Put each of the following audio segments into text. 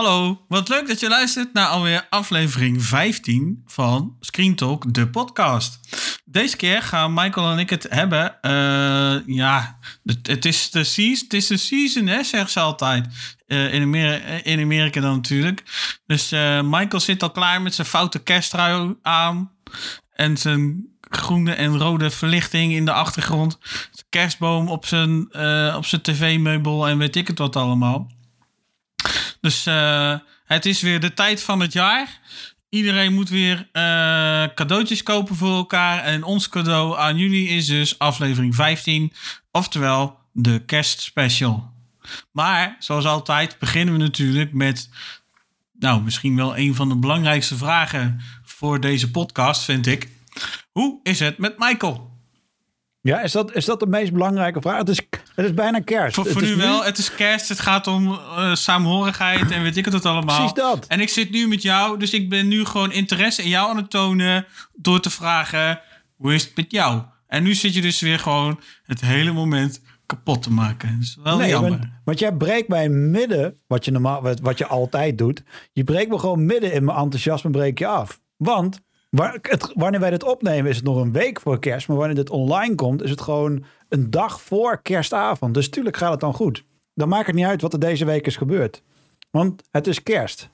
Hallo, wat leuk dat je luistert naar alweer aflevering 15 van Screen Talk, de podcast. Deze keer gaan Michael en ik het hebben. Uh, ja, het, is de season, het is de season, hè, zeggen ze altijd. In, Amerika, in Amerika dan natuurlijk. Dus Michael zit al klaar met zijn foute kersttrui aan. En zijn groene en rode verlichting in de achtergrond. Kerstboom op zijn, op zijn tv-meubel en weet ik het wat allemaal. Dus uh, het is weer de tijd van het jaar. Iedereen moet weer uh, cadeautjes kopen voor elkaar. En ons cadeau aan jullie is dus aflevering 15. Oftewel de kerstspecial. Maar zoals altijd beginnen we natuurlijk met... Nou, misschien wel een van de belangrijkste vragen voor deze podcast, vind ik. Hoe is het met Michael? Ja, is dat, is dat de meest belangrijke vraag? Het is, het is bijna kerst. Voor, voor nu wel, het is kerst. Het gaat om uh, saamhorigheid en weet ik het allemaal. Precies dat. En ik zit nu met jou, dus ik ben nu gewoon interesse in jou aan het tonen... door te vragen, hoe is het met jou? En nu zit je dus weer gewoon het hele moment kapot te maken. Dat is wel nee, jammer. Want, want, jij breekt mij midden, wat je, normaal, wat, wat je altijd doet... je breekt me gewoon midden in mijn enthousiasme breek je af. Want wanneer wij dit opnemen is het nog een week voor kerst. Maar wanneer dit online komt is het gewoon een dag voor kerstavond. Dus tuurlijk gaat het dan goed. Dan maakt het niet uit wat er deze week is gebeurd. Want het is kerst.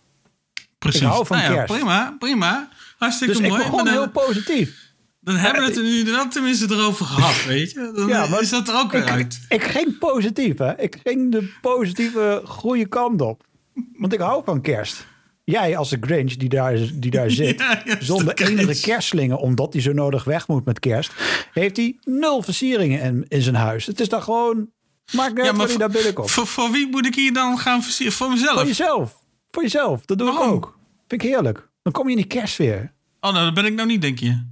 Precies. Ik hou van nou ja, kerst. Prima, prima. Hartstikke dus mooi. ik ben gewoon heel positief. Dan hebben we het er nu wel tenminste erover gehad, weet je. Dan ja, maar is dat er ook weer ik, uit. Ik ging positief, hè. Ik ging de positieve goede kant op. Want ik hou van kerst. Jij als de Grinch die daar, die daar zit, zonder enige kerstslingen, omdat hij zo nodig weg moet met kerst, heeft hij nul versieringen in, in zijn huis. Het is dan gewoon, maakt net ja, maar hij daar binnenkomt. Voor, voor wie moet ik hier dan gaan versieren? Voor mezelf? Voor jezelf. Voor jezelf. Dat doe Waarom? ik ook. Vind ik heerlijk. Dan kom je in die kerstfeer. Oh, nou, dat ben ik nou niet, denk je.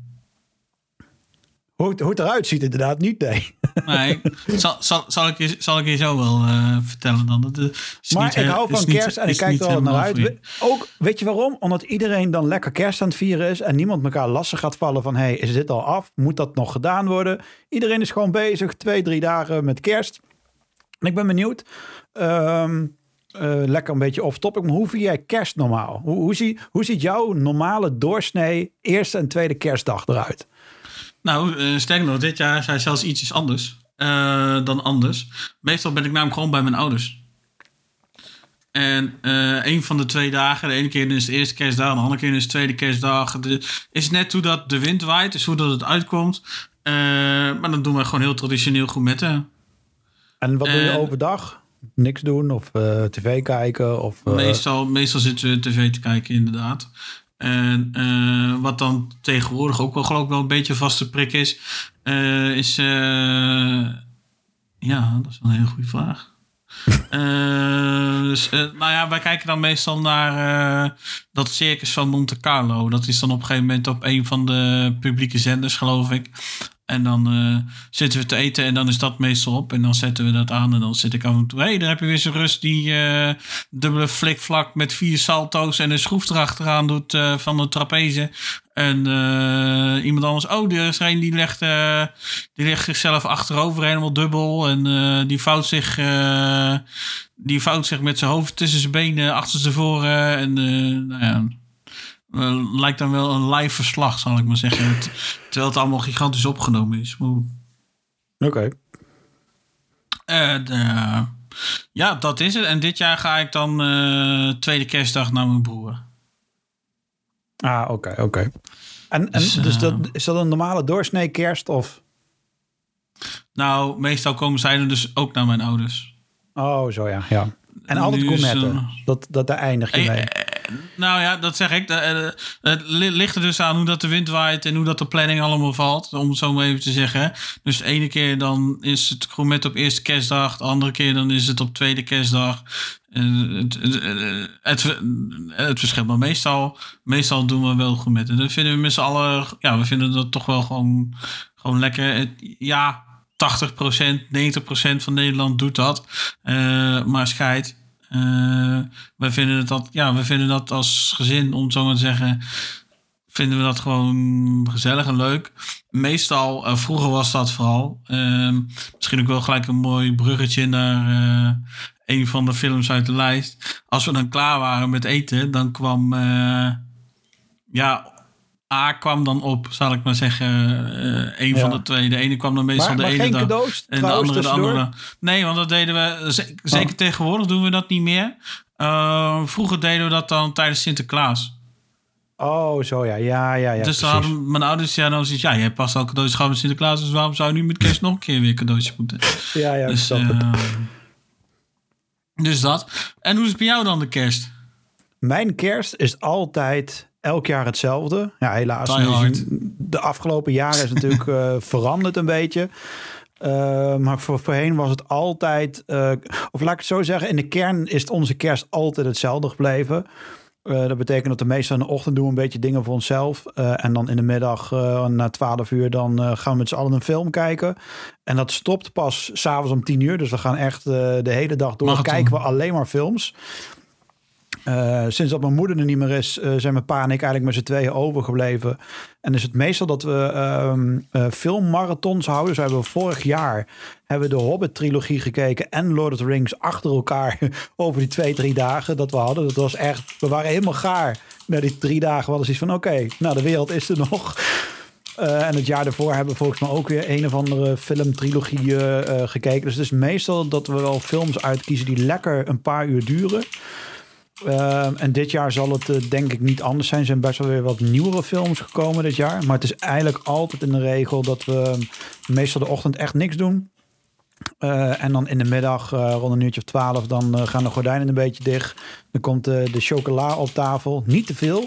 Hoe het, hoe het eruit ziet, inderdaad niet, nee. Nee, zal, zal, zal, ik, je, zal ik je zo wel uh, vertellen dan. Dat is maar niet, ik hou van kerst en ik kijk er al naar uit. Ook, weet je waarom? Omdat iedereen dan lekker kerst aan het vieren is en niemand elkaar lastig gaat vallen van hey, is dit al af? Moet dat nog gedaan worden? Iedereen is gewoon bezig, twee, drie dagen met kerst. En ik ben benieuwd, um, uh, lekker een beetje off-topic, maar hoe vind jij kerst normaal? Hoe, hoe, zie, hoe ziet jouw normale doorsnee eerste en tweede kerstdag eruit? Nou, uh, sterker nog, dit jaar zijn zelfs ietsjes anders uh, dan anders. Meestal ben ik namelijk gewoon bij mijn ouders. En uh, een van de twee dagen, de ene keer is de eerste kerstdag, de andere keer is de tweede kerstdag. De, is net hoe dat de wind waait, is hoe dat het uitkomt. maar dan doen we gewoon heel traditioneel gourmetten. En wat doe je overdag? Niks doen of tv kijken? Of, meestal, meestal zitten we tv te kijken, inderdaad. En uh, wat dan tegenwoordig ook wel geloof ik wel een beetje vaste prik is, uh, is. Uh, ja, dat is een hele goede vraag. dus, nou ja, wij kijken dan meestal naar dat circus van Monte Carlo. Dat is dan op een gegeven moment op een van de publieke zenders, geloof ik. En dan uh, zitten we te eten en dan is dat meestal op. En dan zetten we dat aan en dan zit ik af en toe... Hé, hey, daar heb je weer zo'n rust die uh, dubbele flikvlak met vier salto's... en een schroef erachteraan doet uh, van de trapeze. En iemand anders... Oh, er is een die legt, die legt zichzelf achterover helemaal dubbel. En die vouwt zich... die vouwt zich met zijn hoofd tussen zijn benen achter zijn voren. En nou ja... Uh, lijkt dan wel een live verslag, zal ik maar zeggen. terwijl het allemaal gigantisch opgenomen is. Oké. Okay. Uh, ja, dat is het. En dit jaar ga ik dan uh, tweede kerstdag naar mijn broer. Ah, oké, okay, oké. Okay. En, en dus, dus dat, is dat een normale doorsnee kerst of? Nou, meestal komen zij er dus ook naar mijn ouders. Oh, zo ja, ja. En altijd gourmetten. Dat, dat, daar eindig je mee. Nou ja, dat zeg ik. Eh, het ligt er dus aan hoe dat de wind waait en hoe dat de planning allemaal valt. Om het zo maar even te zeggen. Dus de ene keer dan is het gourmet op eerste kerstdag. De andere keer dan is het op tweede kerstdag. Het, het, het, het, verschilt. Maar meestal, meestal doen we wel gourmet. En dan vinden we met z'n allen... Ja, we vinden dat toch wel gewoon, gewoon lekker. ja, 80%, 90% van Nederland doet dat. Uh, maar scheid. Uh, vinden dat, ja, we vinden dat als gezin, om zo maar te zeggen, vinden we dat gewoon gezellig en leuk. Meestal, uh, vroeger was dat vooral. Uh, misschien ook wel gelijk een mooi bruggetje naar een van de films uit de lijst. Als we dan klaar waren met eten, dan kwam. Ja, A kwam dan op, zal ik maar zeggen. Uh, een van de twee. De ene kwam dan meestal maar, de maar ene dag. Cadeaus, en de andere de andere. Nee, want dat deden we. Zeker oh. tegenwoordig doen we dat niet meer. Uh, vroeger deden we dat dan tijdens Sinterklaas. Oh, zo ja. Ja, ja, ja. Dus dan hadden mijn ouders ja dan zoiets. Ja, je hebt pas al cadeautjes gehad met Sinterklaas. Dus waarom zou je nu met kerst nog een keer weer cadeautjes moeten? Ja, ja, dus, uh, dus dat. En hoe is het bij jou dan de kerst? Mijn kerst is altijd elk jaar hetzelfde. Ja, helaas. De afgelopen jaren is natuurlijk uh, veranderd een beetje. Uh, maar voor, voorheen was het altijd, uh, of laat ik het zo zeggen, in de kern is het onze kerst altijd hetzelfde gebleven. Dat betekent dat de meestal in de ochtend doen een beetje dingen voor onszelf. En dan in de middag na 12 uur dan gaan we met z'n allen een film kijken. En dat stopt pas s'avonds om 10 uur. Dus we gaan echt de hele dag door Marathon. kijken we alleen maar films. Uh, sinds dat mijn moeder er niet meer is, uh, zijn mijn pa en ik eigenlijk met z'n tweeën overgebleven. En is het meestal dat we uh, uh, filmmarathons houden. Dus hebben we vorig jaar hebben we de Hobbit-trilogie gekeken en Lord of the Rings achter elkaar over die twee, drie dagen dat we hadden. Dat was echt, we waren helemaal gaar na die drie dagen. We hadden zoiets van, oké, nou de wereld is er nog. En het jaar daarvoor hebben we volgens mij ook weer een of andere filmtrilogie uh, gekeken. Dus het is meestal dat we wel films uitkiezen die lekker een paar uur duren. Uh, en dit jaar zal het uh, denk ik niet anders zijn. Er zijn best wel weer wat nieuwere films gekomen dit jaar. Maar het is eigenlijk altijd in de regel dat we meestal de ochtend echt niks doen. Uh, en dan in de middag, rond een uurtje of twaalf, dan gaan de gordijnen een beetje dicht. Dan komt de chocola op tafel. Niet te veel.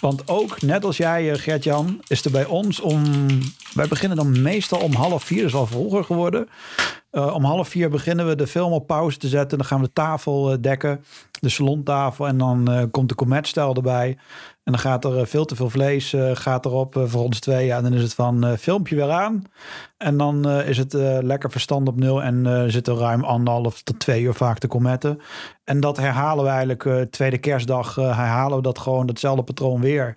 Want ook, net als jij, Gert-Jan, is er bij ons om... Wij beginnen dan meestal om half vier, is al vroeger geworden. Uh, om half vier beginnen we de film op pauze te zetten. Dan gaan we de tafel uh, dekken, de salontafel. En dan komt de cometstel erbij. En dan gaat er veel te veel vlees gaat erop voor ons twee. Ja, en dan is het van filmpje weer aan. En dan is het lekker verstand op nul. En zitten ruim anderhalf tot twee uur vaak te cometten. En dat herhalen we eigenlijk tweede kerstdag. herhalen we dat gewoon, datzelfde patroon weer.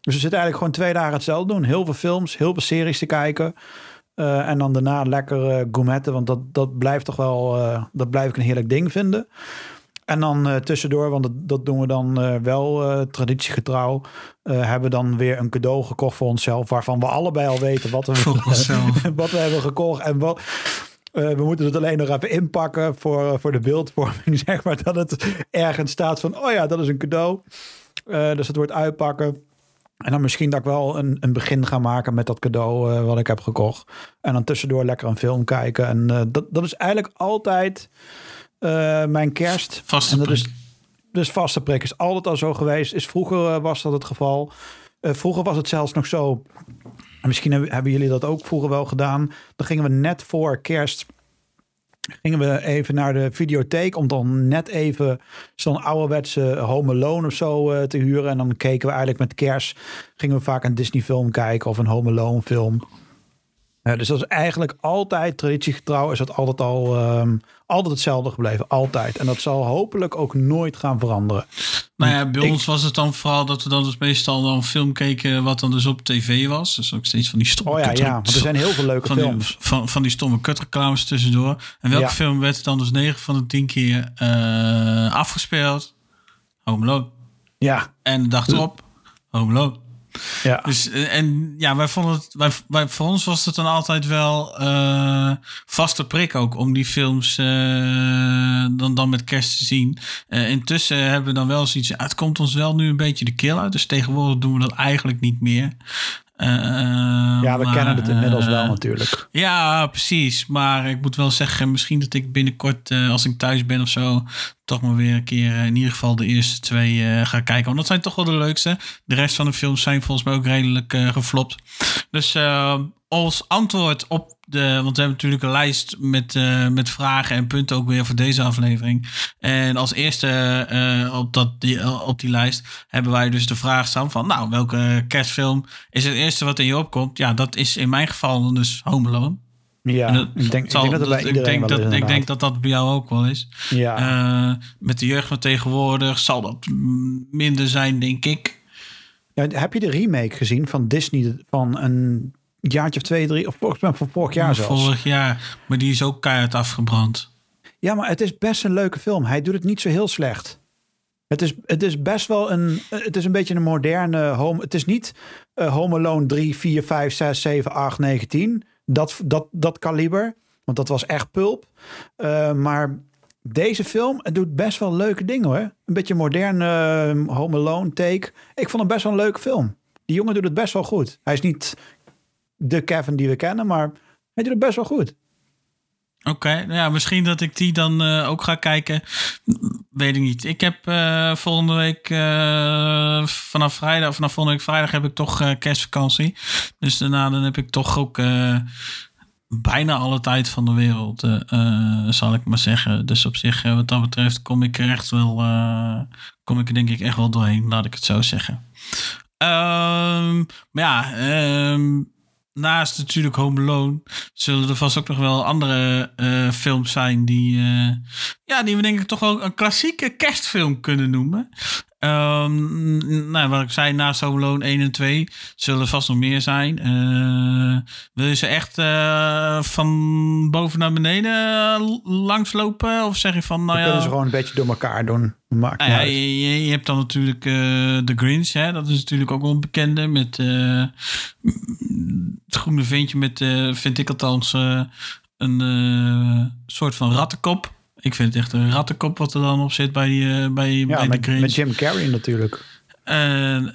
Dus we zitten eigenlijk gewoon twee dagen hetzelfde doen. Heel veel films, heel veel series te kijken. En dan daarna lekker uh, gourmetten, want dat, dat blijft toch wel, dat blijf ik een heerlijk ding vinden. En dan tussendoor, want dat, dat doen we dan wel traditiegetrouw, hebben we dan weer een cadeau gekocht voor onszelf, waarvan we allebei al weten wat we, wat we hebben gekocht en wat. we moeten het alleen nog even inpakken voor, voor de beeldvorming, zeg maar, dat het ergens staat van, oh ja, dat is een cadeau. dus het wordt uitpakken. En dan misschien dat ik wel een, een begin ga maken met dat cadeau wat ik heb gekocht. En dan tussendoor lekker een film kijken. En dat, dat is eigenlijk altijd uh, mijn kerst. Vaste en dat prik. is dus vaste prik. Is altijd al zo geweest. Is vroeger was dat het geval. vroeger was het zelfs nog zo. Misschien hebben jullie dat ook vroeger wel gedaan. Dan gingen we net voor kerst gingen we even naar de videotheek om dan net even zo'n ouderwetse Home Alone of zo uh, te huren. En dan keken we eigenlijk met kerst, gingen we vaak een Disney film kijken of een Home Alone film. Dus dat is eigenlijk altijd traditiegetrouw. Is dat altijd al um, altijd hetzelfde gebleven. Altijd. En dat zal hopelijk ook nooit gaan veranderen. Nou ja, bij ik, ons was het dan vooral dat we dan dus meestal dan film keken wat dan dus op tv was. Dus ook steeds van die stomme Oh ja, ja. Want er zijn heel veel leuke van films. Die, van, van die stomme kutreclames tussendoor. En welke ja. film werd dan dus 9 van de 10 keer uh, afgespeeld? Home Alone. Ja. En de dag erop, Home Alone. Ja. Dus, en ja, wij vonden het, wij, wij, voor ons was het dan altijd wel uh, vaste prik ook om die films uh, dan, dan met kerst te zien. Intussen hebben we dan wel zoiets, het komt ons wel nu een beetje de kill uit. Dus tegenwoordig doen we dat eigenlijk niet meer. Uh, ja, we maar, kennen het inmiddels wel natuurlijk. Ja, precies. Maar ik moet wel zeggen, misschien dat ik binnenkort, uh, als ik thuis ben of zo, toch maar weer een keer in ieder geval de eerste twee ga kijken. Want dat zijn toch wel de leukste. De rest van de films zijn volgens mij ook redelijk geflopt. Dus als antwoord op de, want we hebben natuurlijk een lijst met, uh, met vragen en punten ook weer voor deze aflevering. En als eerste uh, op, dat, die, op die lijst hebben wij dus de vraag staan van, nou, welke kerstfilm is het eerste wat in je opkomt? Ja, dat is in mijn geval dus Home Alone. Ja, dat, ik, denk, zal, ik denk dat, ik denk dat, is, ik denk dat dat bij jou ook wel is. Ja. Uh, met de jeugd van tegenwoordig zal dat minder zijn, denk ik. Ja, heb je de remake gezien van Disney van een jaartje of twee, drie, of volgens mij van vorig jaar zelfs. Vorig jaar, maar die is ook keihard afgebrand. Ja, maar het is best een leuke film. Hij doet het niet zo heel slecht. Het is, het is best wel een. Het is een beetje een moderne home. Het is niet uh, Home Alone 3, 4, 5, 6, 7, 8, 9, 10. Dat, dat, dat kaliber. Want dat was echt pulp. Uh, maar deze film het doet best wel leuke dingen hoor. Een beetje moderne uh, Home Alone take. Ik vond hem best wel een leuke film. Die jongen doet het best wel goed. Hij is niet de Kevin die we kennen, maar hij doet het best wel goed. Oké, nou ja, misschien dat ik die dan uh, ook ga kijken. Weet ik niet. Ik heb uh, volgende week uh, vanaf vrijdag, vanaf volgende week vrijdag heb ik toch kerstvakantie. Dus daarna dan heb ik toch ook bijna alle tijd van de wereld, zal ik maar zeggen. Dus op zich, wat dat betreft, kom ik er echt wel, kom ik er denk ik echt wel doorheen, laat ik het zo zeggen. Um, maar ja, um, naast natuurlijk Home Alone zullen er vast ook nog wel andere uh, films zijn die, uh, ja, die we denk ik toch wel een klassieke kerstfilm kunnen noemen. Um, nou, wat ik zei, naast Home Alone 1 en 2 zullen er vast nog meer zijn. Uh, wil je ze echt van boven naar beneden langslopen? Of zeg je van, nou ja... kunnen ze gewoon een beetje door elkaar doen. Maakt nou ja, je, je, hebt dan natuurlijk uh, The Grinch, hè? dat is natuurlijk ook wel een bekende. Met het groene ventje met, vind ik althans, een soort van rattenkop. Ik vind het echt een rattenkop wat er dan op zit bij, bij, ja, bij met, The Grinch. met Jim Carrey natuurlijk. En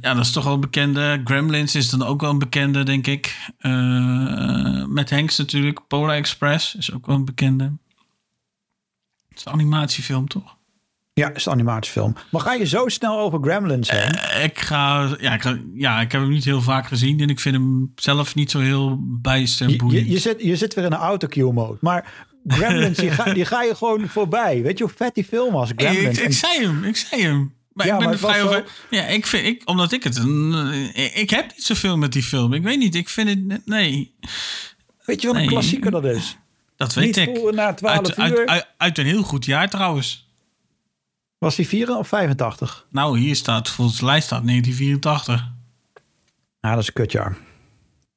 ja, dat is toch wel een bekende. Gremlins is dan ook wel een bekende, denk ik. met Hanks natuurlijk. Polar Express is ook wel een bekende. Het is een animatiefilm, toch? Ja, is een animatiefilm. Maar ga je zo snel over Gremlins heen? Uh, ik, ga, ja, ik ga, ja, ik heb hem niet heel vaak gezien. En ik vind hem zelf niet zo heel bijster boeiend. Je, je, zit, je zit weer in een autocue mode. Maar Gremlins, die, ga, die ga je gewoon voorbij. Weet je hoe vet die film was, Gremlins? Ik, ik, zei hem, ik zei hem. Maar ja, ik ben vrij over. Ja, ik vind, ik, omdat ik het. Ik, ik heb niet zoveel met die film. Ik weet niet, ik vind het. Nee. Weet je wat een klassieker dat is? Dat weet niet ik. Na 12 uit, uur. Uit, uit, uit, een heel goed jaar trouwens. Was hij 4 of 85? Nou, hier staat, volgens de lijst staat 1984. Ja, dat is een kutjaar.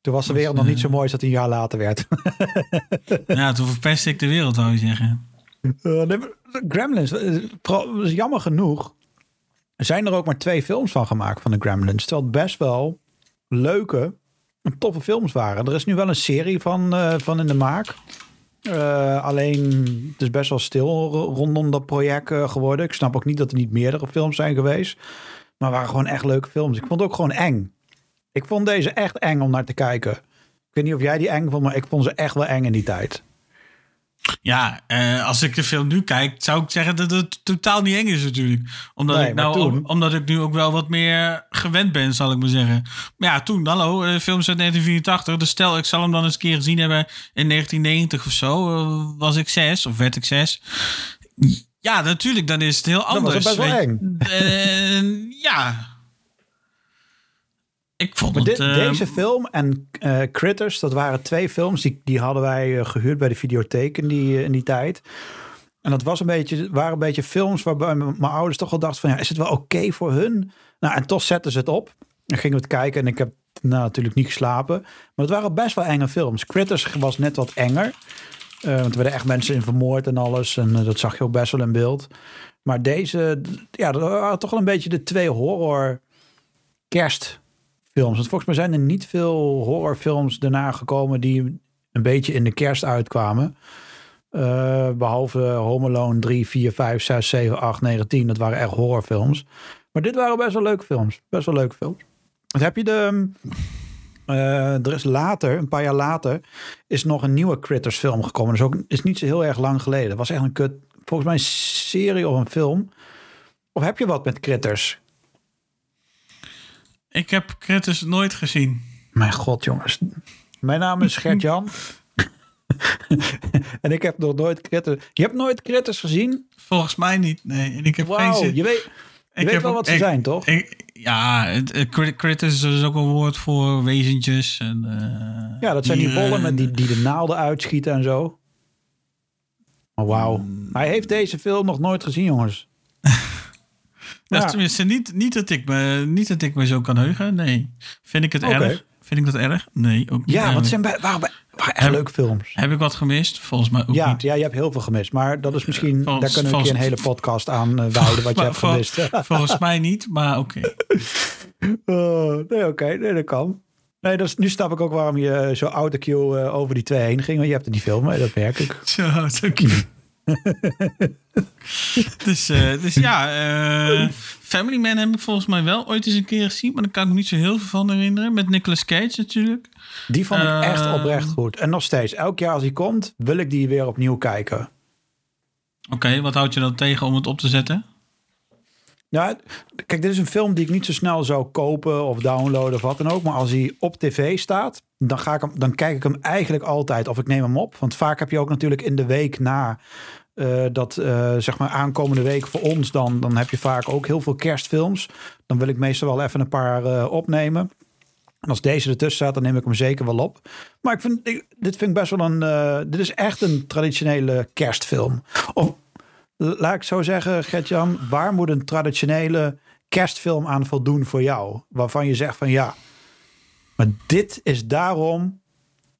Toen was de wereld nog niet zo mooi als dat een jaar later werd. ja, toen verpest ik de wereld, zou je zeggen. Uh, Gremlins, uh, jammer genoeg, zijn er ook maar twee films van gemaakt van de Gremlins. Terwijl het best wel leuke en toffe films waren. Er is nu wel een serie van, uh, van in de maak. Uh, alleen, het is best wel stil rondom dat project uh, geworden. Ik snap ook niet dat er niet meerdere films zijn geweest. Maar waren gewoon echt leuke films. Ik vond het ook gewoon eng. Ik vond deze echt eng om naar te kijken. Ik weet niet of jij die eng vond, maar ik vond ze echt wel eng in die tijd. Ja, uh, als ik de film nu kijk, zou ik zeggen dat het totaal niet eng is natuurlijk. Omdat, nee, ik, nou, toen... omdat ik nu ook wel wat meer gewend ben, zal ik maar zeggen. Maar ja, toen, hallo, de film uit 1984. Dus stel, ik zal hem dan eens een keer gezien hebben in 1990 of zo. Uh, was ik zes, of werd ik zes. Ja, natuurlijk, dan is het heel anders. Dat was best wel eng. Uh, ja, ik vond het, ehm, Deze film en uh, Critters, dat waren twee films. Die, die hadden wij uh, gehuurd bij de videotheek in die, uh, in die tijd. En dat was een beetje, waren een beetje films waarbij mijn ouders toch al dachten van... Ja, is het wel oké voor hun? Nou, en toch zetten ze het op. En gingen we het kijken en ik heb nou, natuurlijk niet geslapen. Maar het waren best wel enge films. Critters was net wat enger. want er werden echt mensen in vermoord en alles. En dat zag je ook best wel in beeld. Maar deze, ja, dat waren toch wel een beetje de twee horror kerst films. Want volgens mij zijn er niet veel horrorfilms daarna gekomen die een beetje in de kerst uitkwamen. Uh, behalve Home Alone 3, 4, 5, 6, 7, 8, 9, 10. Dat waren echt horrorfilms. Maar dit waren best wel leuke films. Best wel leuke films. Wat heb je de... Uh, er is later, een paar jaar later, is nog een nieuwe Critters film gekomen. Is, ook, is niet zo heel erg lang geleden. Was echt een kut, volgens mij een serie of een film. Of heb je wat met Critters? Ik heb Critters nooit gezien. Mijn god, jongens. Mijn naam is Gert-Jan. en ik heb nog nooit Critters... Je hebt nooit Critters gezien? Volgens mij niet, nee. En ik heb geen zin... Je weet, je ik weet wel wat ze zijn, toch? Ik, ja, Critters is ook een woord voor wezentjes. En, uh, ja, dat zijn die bollen met die, die de naalden uitschieten en zo. Oh, wauw. Hmm. Hij heeft deze film nog nooit gezien, jongens. Dat is tenminste niet, niet, dat ik me, niet dat ik me zo kan heugen. Nee. Vind ik het erg? Vind ik dat erg? Nee, ook niet. Ja, want het zijn bij, waren, waren echt leuke films. Heb ik wat gemist? Volgens mij ook ja, niet. Ja, je hebt heel veel gemist. Maar dat is misschien, volgens, daar kunnen we een keer een hele podcast aan uh, wijden wat je hebt gemist. volgens mij niet, maar oké. Okay. Uh, nee, oké. Okay, nee, dat kan. Nee, dus nu snap ik ook waarom je zo autocue uh, over die twee heen ging. Want je hebt er die film mee, dat merk ik. Zo, autocue. dus, uh, dus ja, uh, Family Man heb ik volgens mij wel ooit eens een keer gezien. Maar daar kan ik me niet zo heel veel van herinneren. Met Nicolas Cage natuurlijk. Die vond ik uh, echt oprecht goed. En nog steeds, elk jaar als hij komt, wil ik die weer opnieuw kijken. Oké, okay, wat houd je dan tegen om het op te zetten? Nou, kijk, dit is een film die ik niet zo snel zou kopen of downloaden of wat dan ook. Maar als hij op tv staat, dan, ga ik hem, dan kijk ik hem eigenlijk altijd of ik neem hem op. Want vaak heb je ook natuurlijk in de week na uh, dat, uh, zeg maar, aankomende week voor ons, dan, dan heb je vaak ook heel veel kerstfilms. Dan wil ik meestal wel even een paar uh, opnemen. En als deze ertussen staat, dan neem ik hem zeker wel op. Maar ik vind, dit vind ik best wel een. dit is echt een traditionele kerstfilm. Of laat ik zo zeggen, Gertjan, waar moet een traditionele kerstfilm aan voldoen voor jou? Waarvan je zegt van ja, maar dit is daarom,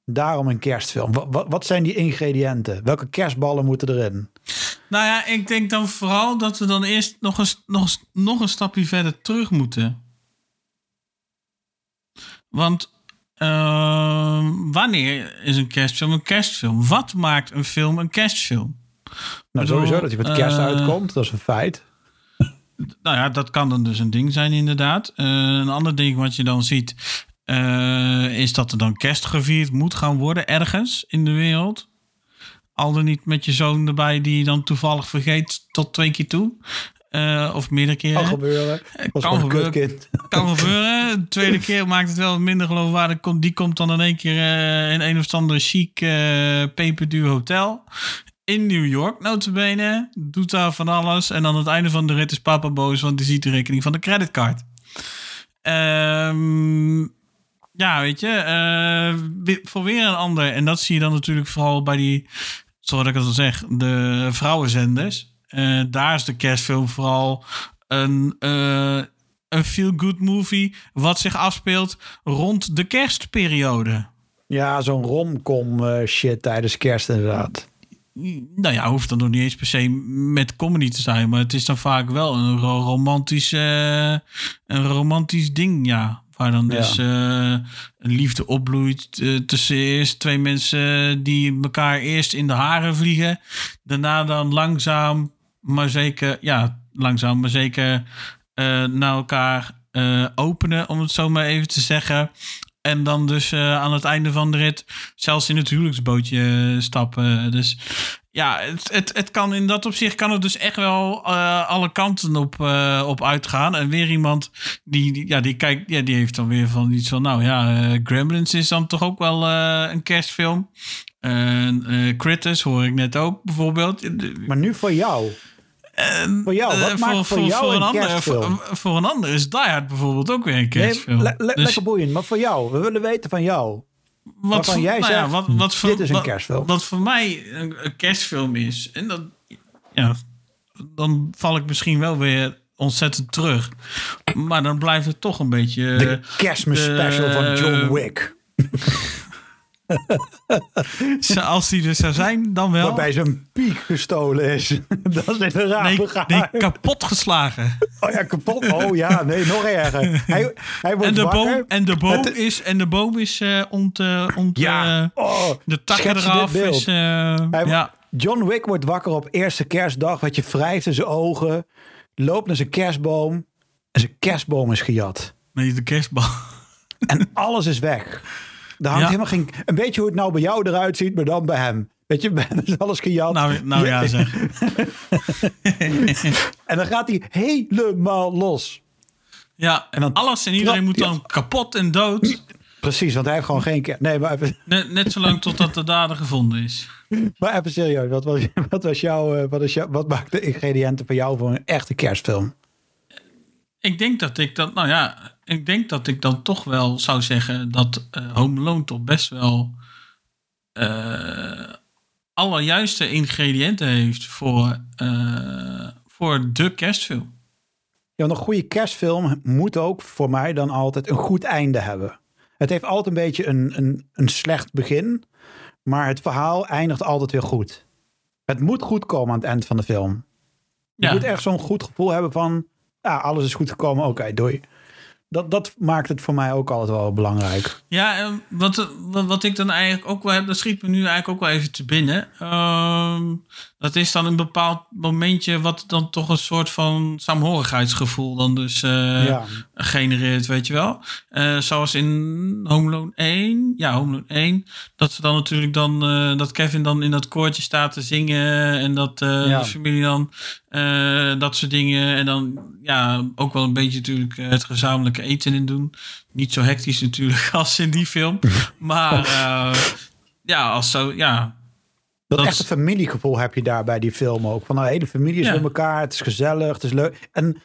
daarom een kerstfilm. Wat, zijn die ingrediënten? Welke kerstballen moeten erin? Nou ja, ik denk dan vooral dat we dan eerst nog een, nog, nog een stapje verder terug moeten. Want uh, wanneer is een kerstfilm een kerstfilm? Wat maakt een film een kerstfilm? Nou, sowieso dat hij met kerst uh, uitkomt, dat is een feit. Nou ja, dat kan dan dus een ding zijn, inderdaad. Uh, een ander ding wat je dan ziet, uh, is dat er dan kerst gevierd moet gaan worden ergens in de wereld. Al dan niet met je zoon erbij, die je dan toevallig vergeet tot twee keer toe. Uh, of meerdere keren. Kan gebeuren. Kan gebeuren. Kan gebeuren. De tweede keer maakt het wel minder geloofwaardig. Die komt dan in één keer uh, in een of andere chic uh, peperduur hotel in New York, notabene. Doet daar van alles. En aan het einde van de rit is papa boos, want die ziet de rekening van de creditcard. Um, ja, weet je. Uh, voor weer een ander. En dat zie je dan natuurlijk vooral bij die, zoals ik het al zeg, de vrouwenzenders. Uh, daar is de kerstfilm vooral een, uh, een feel-good movie wat zich afspeelt rond de kerstperiode. Ja, zo'n romcom shit tijdens kerst inderdaad nou ja, hoeft dan nog niet eens per se met comedy te zijn. Maar het is dan vaak wel een romantisch, uh, een romantisch ding, ja. Waar dan dus uh, een liefde opbloeit uh, tussen eerst twee mensen die elkaar eerst in de haren vliegen. Daarna dan langzaam, maar zeker, ja, langzaam, maar zeker naar elkaar openen, om het zo maar even te zeggen. En dan dus uh, aan het einde van de rit zelfs in het huwelijksbootje stappen. Dus ja, het, het, het kan in dat opzicht kan het dus echt wel uh, alle kanten op, op uitgaan. En weer iemand die, die, ja, die kijkt, ja, die heeft dan weer van iets van, nou ja, Gremlins is dan toch ook wel een kerstfilm. Critters hoor ik net ook bijvoorbeeld. Maar nu voor jou. En, voor jou, wat uh, maakt voor, jou voor een, een ander, kerstfilm? Voor, voor, een ander is Die Hard bijvoorbeeld ook weer een kerstfilm. Nee, le, le, dus, lekker boeiend, maar voor jou, we willen weten van jou. Wat voor, jij nou zegt, ja, wat, wat voor, dit is een kerstfilm. Wat voor mij een, een, kerstfilm is, en dat, ja, dan val ik misschien wel weer ontzettend terug. Maar dan blijft het toch een beetje... De kerstmis special van John Wick. Als die er zou zijn, dan wel. Waarbij zijn piek gestolen is. dat is inderdaad nee, nee, kapot geslagen. Oh ja, kapot. Oh ja, nee, nog erger. Hij, hij wordt en, de wakker. boom, en de boom het, is, en de boom is uh, ont, uh, ont ja. oh, de takken eraf. Is, hij, ja. John Wick wordt wakker op eerste kerstdag. Wat je wrijft in zijn ogen. Loopt naar zijn kerstboom. En zijn kerstboom is gejat. Nee, de kerstboom. En alles is weg. Daar hangt ja. helemaal geen... Een beetje hoe het nou bij jou eruit ziet, maar dan bij hem. Weet je, is alles gejat. Nou, nou ja, zeg. en dan gaat hij helemaal los. Ja, en dan alles en iedereen moet dan kapot en dood. Precies, want hij heeft gewoon geen... Nee, maar even... Net, net zolang totdat de dader gevonden is. Maar even serieus, wat was, wat was jouw... Wat, is jou, wat maakt de ingrediënten voor jou voor een echte kerstfilm? Ik denk dat ik dat... Nou ja, ik denk dat ik dan toch wel zou zeggen dat uh, Home Alone toch best wel uh, alle juiste ingrediënten heeft voor, uh, voor de kerstfilm. Ja, een goede kerstfilm moet ook voor mij dan altijd een goed einde hebben. Het heeft altijd een beetje een, een, een slecht begin. Maar het verhaal eindigt altijd weer goed. Het moet goed komen aan het eind van de film. Je moet echt zo'n goed gevoel hebben van... Ja, alles is goed gekomen. Oké, doei dat, dat maakt het voor mij ook altijd wel belangrijk. Ja, wat, wat, wat ik dan eigenlijk ook wel heb, dat schiet me nu eigenlijk ook wel even te binnen. Ehm, dat is dan een bepaald momentje wat dan toch een soort van saamhorigheidsgevoel dan dus uh, genereert, weet je wel. Uh, zoals in Home Alone 1, ja, Home Alone 1, dat ze dan natuurlijk dan, uh, dat Kevin dan in dat koortje staat te zingen en dat de familie dan dat soort dingen. En dan ja, ook wel een beetje natuurlijk het gezamenlijke eten in doen. Niet zo hectisch natuurlijk als in die film, maar ja, als zo, ja, dat, dat echte familiegevoel heb je daar bij die film ook. Van nou, de hele familie is bij elkaar, het is gezellig, het is leuk. En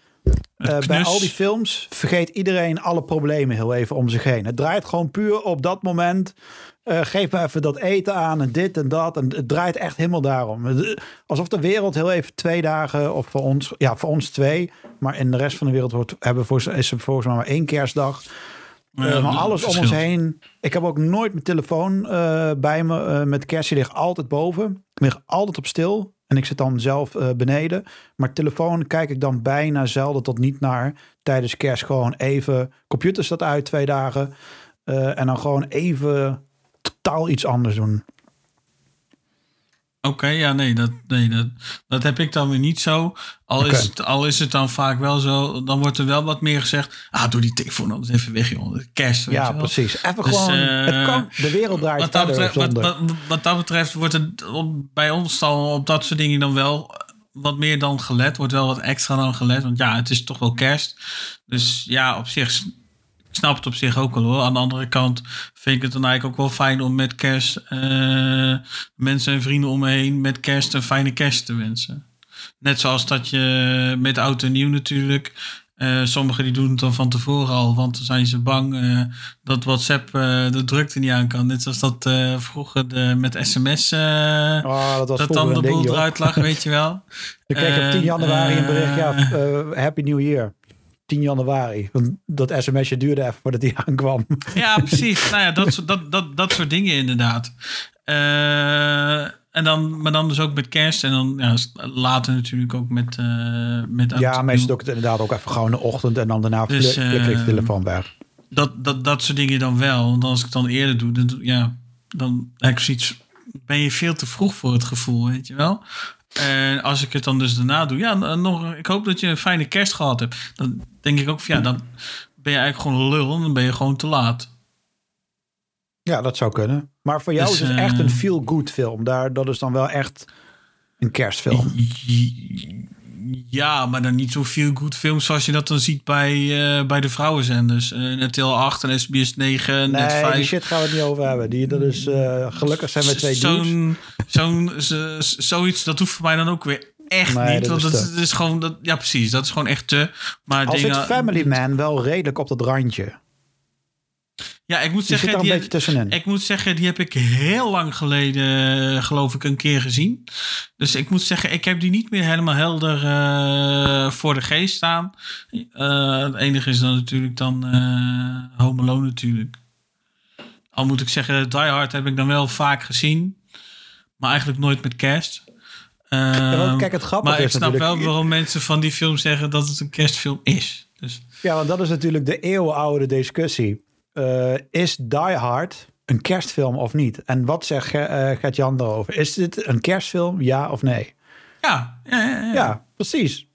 uh, bij al die films vergeet iedereen alle problemen heel even om zich heen. Het draait gewoon puur op dat moment. Uh, geef me even dat eten aan en dit en dat. En het draait echt helemaal daarom. Alsof de wereld heel even twee dagen, of voor ons, ja, voor ons twee. Maar in de rest van de wereld wordt, hebben voor, is er volgens mij maar één kerstdag. Uh, maar alles om ons heen. Ik heb ook nooit mijn telefoon uh, bij me. Uh, met kerstje ligt altijd boven. Ik lig altijd op stil. En ik zit dan zelf beneden. Maar telefoon kijk ik dan bijna zelden tot niet naar. Tijdens kerst gewoon even. Computer staat uit twee dagen. en dan gewoon even totaal iets anders doen. Oké, ja, nee, dat, nee dat, dat heb ik dan weer niet zo. Al, is het, al is het dan vaak wel zo, dan wordt er wel wat meer gezegd. Ah, doe die telefoon anders even weg, joh. Kerst. Ja, precies. Even dus, gewoon, het eh, kan, de wereld draait wat dat, betreft, wat, wat, wat, dat betreft wordt het bij ons dan op dat soort dingen dan wel wat meer dan gelet. Wordt wel wat extra dan gelet. Want ja, het is toch wel kerst. Dus ja, op zich ik snap het op zich ook wel hoor. Aan de andere kant vind ik het dan eigenlijk ook wel fijn om met kerst uh, mensen en vrienden om me heen met kerst een fijne kerst te wensen. Net zoals dat je met oud en nieuw natuurlijk. Uh, sommigen die doen het dan van tevoren al, want dan zijn ze bang uh, dat WhatsApp de drukte niet aan kan. Net zoals dat vroeger de, met sms oh, dat, dat dan de boel eruit lag, weet je wel. Ik kreeg op 10 januari een bericht, ja, Happy New Year. 10 januari. Want dat sms'je duurde even voordat hij aankwam. Ja, precies. nou ja, dat, dat, dat, dat soort dingen inderdaad. Uh, en dan, maar dan dus ook met kerst en dan ja, later natuurlijk ook met... Uh, met ja, meestal het inderdaad ook even gewoon de ochtend en dan daarna dus, uh, de telefoon weg. Dat, dat, dat soort dingen dan wel. Want als ik het dan eerder doe, dan, ja, dan heb ik zoiets... Ben je veel te vroeg voor het gevoel, weet je wel? En als ik het dan dus daarna doe, ja, nog, ik hoop dat je een fijne kerst gehad hebt. Dan denk ik ook van ja, dan ben je eigenlijk gewoon lul en dan ben je gewoon te laat. Ja, dat zou kunnen. Maar voor jou dus, is het echt een eh, feel-good film. Daar, dat is dan wel echt een kerstfilm. Ja, maar dan niet zo veel goed films zoals je dat dan ziet bij, uh, bij de vrouwenzenders. Uh, RTL 8 en SBS 9, nee, Net 5. die shit gaan we het niet over hebben. Die, dat is, uh, gelukkig zijn we twee Zo'n, zo'n, zoiets, dat hoeft voor mij dan ook weer echt niet. want dat is, is, gewoon, dat, ja precies, dat is gewoon echt te. Maar Als het Family Man wel redelijk op dat randje. Ja, ik moet, zeggen, die, ik moet zeggen, die heb ik heel lang geleden, geloof ik, een keer gezien. Dus ik moet zeggen, ik heb die niet meer helemaal helder uh, voor de geest staan. Uh, het enige is dan natuurlijk dan uh, Home Alone natuurlijk. Al moet ik zeggen, Die Hard heb ik dan wel vaak gezien. Maar eigenlijk nooit met kerst. Ja, kijk, het grappige maar ik snap wel waarom mensen van die film zeggen dat het een kerstfilm is. Dus. Ja, want dat is natuurlijk de eeuwenoude discussie uh, is Die Hard een kerstfilm of niet? En wat zegt uh, Gert-Jan daarover? Is dit een kerstfilm, ja of nee? Ja, ja, ja, ja. ja, precies.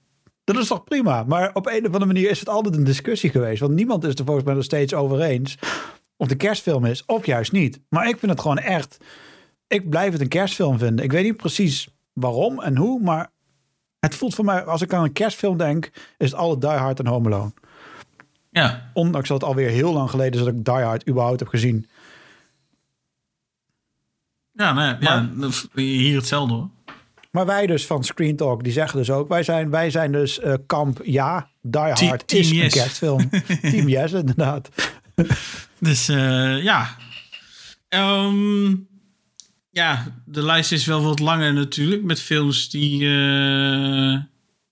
Dat is toch prima? Maar op een of andere manier is het altijd een discussie geweest. Want niemand is er volgens mij nog steeds over eens of de kerstfilm is of juist niet. Maar ik vind het gewoon echt... Ik blijf het een kerstfilm vinden. Ik weet niet precies waarom en hoe, maar het voelt voor mij... Als ik aan een kerstfilm denk, is het alle Die Hard en Home Alone. Ja. Ondanks dat het alweer heel lang geleden is dat ik Die Hard überhaupt heb gezien. Ja, nee, ja, hier hetzelfde hoor. Maar wij dus van Screen Talk, die zeggen dus ook... wij zijn, wij zijn dus uh, kamp ja, Die Hard team is yes. een kerstfilm. team Yes, inderdaad. dus uh, ja. Um, ja, de lijst is wel wat langer natuurlijk... met films die... Uh,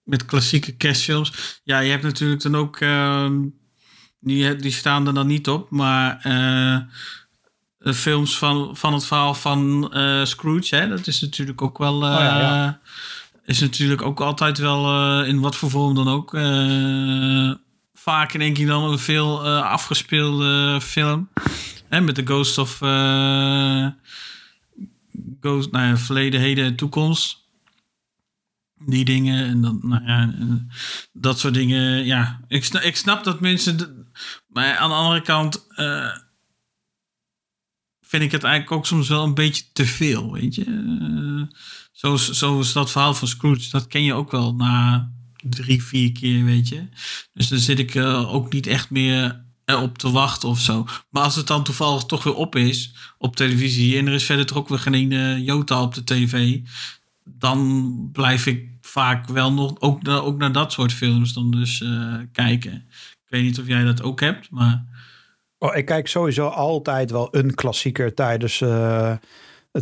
met klassieke kerstfilms. Ja, je hebt natuurlijk dan ook... Uh, die, die staan er dan niet op. Maar de films van, van het verhaal van Scrooge, hè, dat is natuurlijk ook wel. Oh, ja, ja. Is natuurlijk ook altijd wel in wat voor vorm dan ook. vaak denk ik dan een veel afgespeelde film. Hè, met de Ghost of. Ghost, nou ja, verleden, heden en toekomst die dingen en dan, nou ja, dat soort dingen. Ja, ik snap, ik snap dat mensen. Maar aan de andere kant uh, vind ik het eigenlijk ook soms wel een beetje te veel, weet je. Uh, zoals, zoals dat verhaal van Scrooge, dat ken je ook wel na drie, vier keer, weet je. Dus dan zit ik uh, ook niet echt meer op te wachten of zo. Maar als het dan toevallig toch weer op is op televisie en er is verder toch ook weer geen Jota op de tv, dan blijf ik vaak wel nog ook, ook naar dat soort films dan dus kijken. Weet niet of jij dat ook hebt, maar... Oh, ik kijk sowieso altijd wel een klassieker tijdens, uh,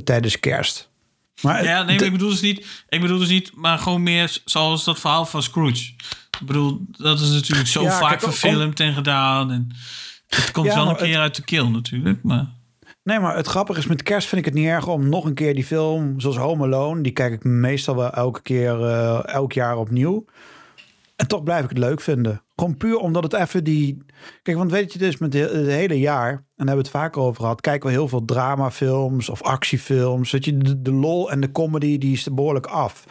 tijdens kerst. Maar ja, nee, ik bedoel dus niet. Ik bedoel dus niet, maar gewoon meer zoals dat verhaal van Scrooge. Ik bedoel, dat is natuurlijk zo vaak verfilmd en gedaan. En het komt wel een keer uit de keel natuurlijk, maar... Nee, maar het grappige is, met kerst vind ik het niet erg om nog een keer die film, zoals Home Alone, die kijk ik meestal wel elke keer, uh, elk jaar opnieuw. En toch blijf ik het leuk vinden. Gewoon puur omdat het even die... Kijk, want weet je dus, met het hele jaar, en daar hebben we het vaker over gehad, kijken we heel veel dramafilms of actiefilms. Weet je, de, lol en de comedy, die is behoorlijk af.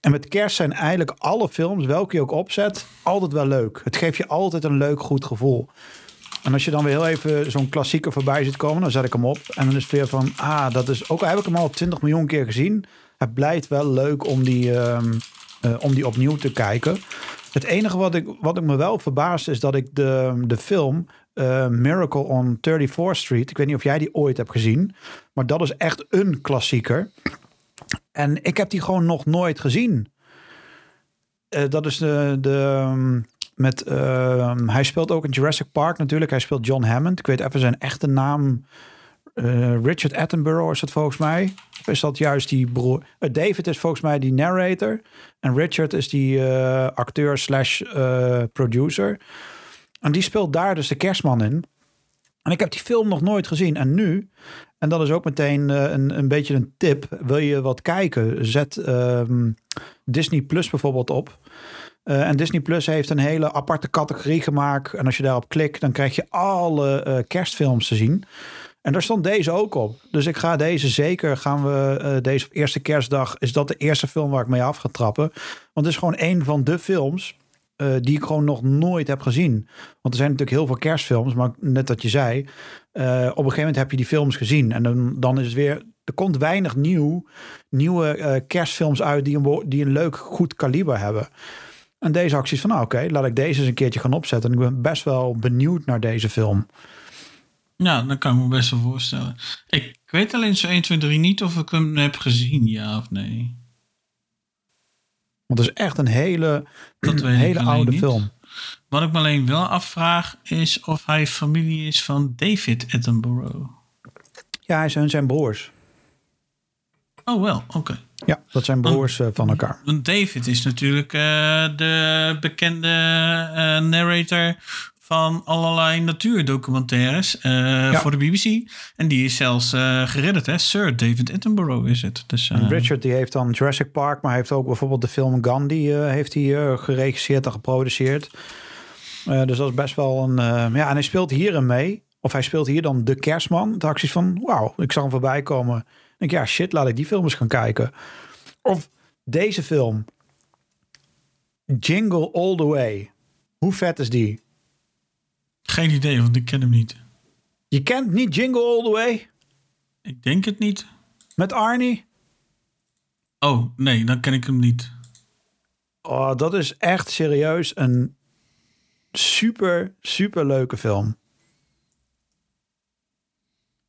En met kerst zijn eigenlijk alle films, welke je ook opzet, altijd wel leuk. Het geeft je altijd een leuk, goed gevoel. En als je dan weer heel even zo'n klassieker voorbij ziet komen, dan zet ik hem op. En dan is het weer van, ah, dat is ook al heb ik hem al 20 miljoen keer gezien. Het blijft wel leuk om die, ehm, eh, om die opnieuw te kijken. Het enige wat ik, wat ik me wel verbaast is dat ik de, de film uh, Miracle on 34th Street, ik weet niet of jij die ooit hebt gezien, maar dat is echt een klassieker. En ik heb die gewoon nog nooit gezien. Uh, dat is de, de, ehm, met, uh, hij speelt ook in Jurassic Park natuurlijk. Hij speelt John Hammond. Ik weet even zijn echte naam. Uh, Richard Attenborough is het volgens mij. Of is dat juist die broer? Uh, David is volgens mij die narrator. En Richard is die uh, acteur slash producer. En die speelt daar dus de kerstman in. En ik heb die film nog nooit gezien. En nu, en dat is ook meteen een, een beetje een tip. Wil je wat kijken? Zet um, Disney Plus bijvoorbeeld op. En Disney Plus heeft een hele aparte categorie gemaakt. En als je daarop klikt, dan krijg je alle kerstfilms te zien. En daar stond deze ook op. Dus ik ga deze zeker, gaan we uh, deze eerste kerstdag, is dat de eerste film waar ik mee af ga trappen. Want het is gewoon een van de films die ik gewoon nog nooit heb gezien. Want er zijn natuurlijk heel veel kerstfilms, maar net wat je zei, op een gegeven moment heb je die films gezien. En dan, dan is het weer, er komt weinig nieuw, nieuwe kerstfilms uit die een, die een leuk, goed kaliber hebben. En deze acties van, nou oké, laat ik deze eens een keertje gaan opzetten. En ik ben best wel benieuwd naar deze film. Ja, dat kan ik me best wel voorstellen. Ik weet alleen zo 1, 2, 3 niet of ik hem heb gezien, ja of nee. Want het is echt een hele, dat een hele oude niet. film. Wat ik me alleen wel afvraag is of hij familie is van David Attenborough. Ja, hij zijn zijn broers. Oh wel, oké. Ja, dat zijn broers uh, van elkaar. David is natuurlijk uh, de bekende uh, narrator van allerlei natuurdocumentaires ja. voor de BBC. En die is zelfs geredderd, hè? Sir David Attenborough is het. Dus, Richard die heeft dan Jurassic Park, maar hij heeft ook bijvoorbeeld de film Gandhi heeft hij, geregisseerd en geproduceerd. dus dat is best wel een... ja, en hij speelt hierin mee. Of hij speelt hier dan de kerstman. De acties van, wauw, ik zag hem voorbij komen denk ja, shit, laat ik die films gaan kijken. Of deze film. Jingle All The Way. Hoe vet is die? Geen idee, want ik ken hem niet. Je kent niet Jingle All The Way? Ik denk het niet. Met Arnie? Oh, nee, dan ken ik hem niet. Oh, dat is echt serieus een super, super leuke film.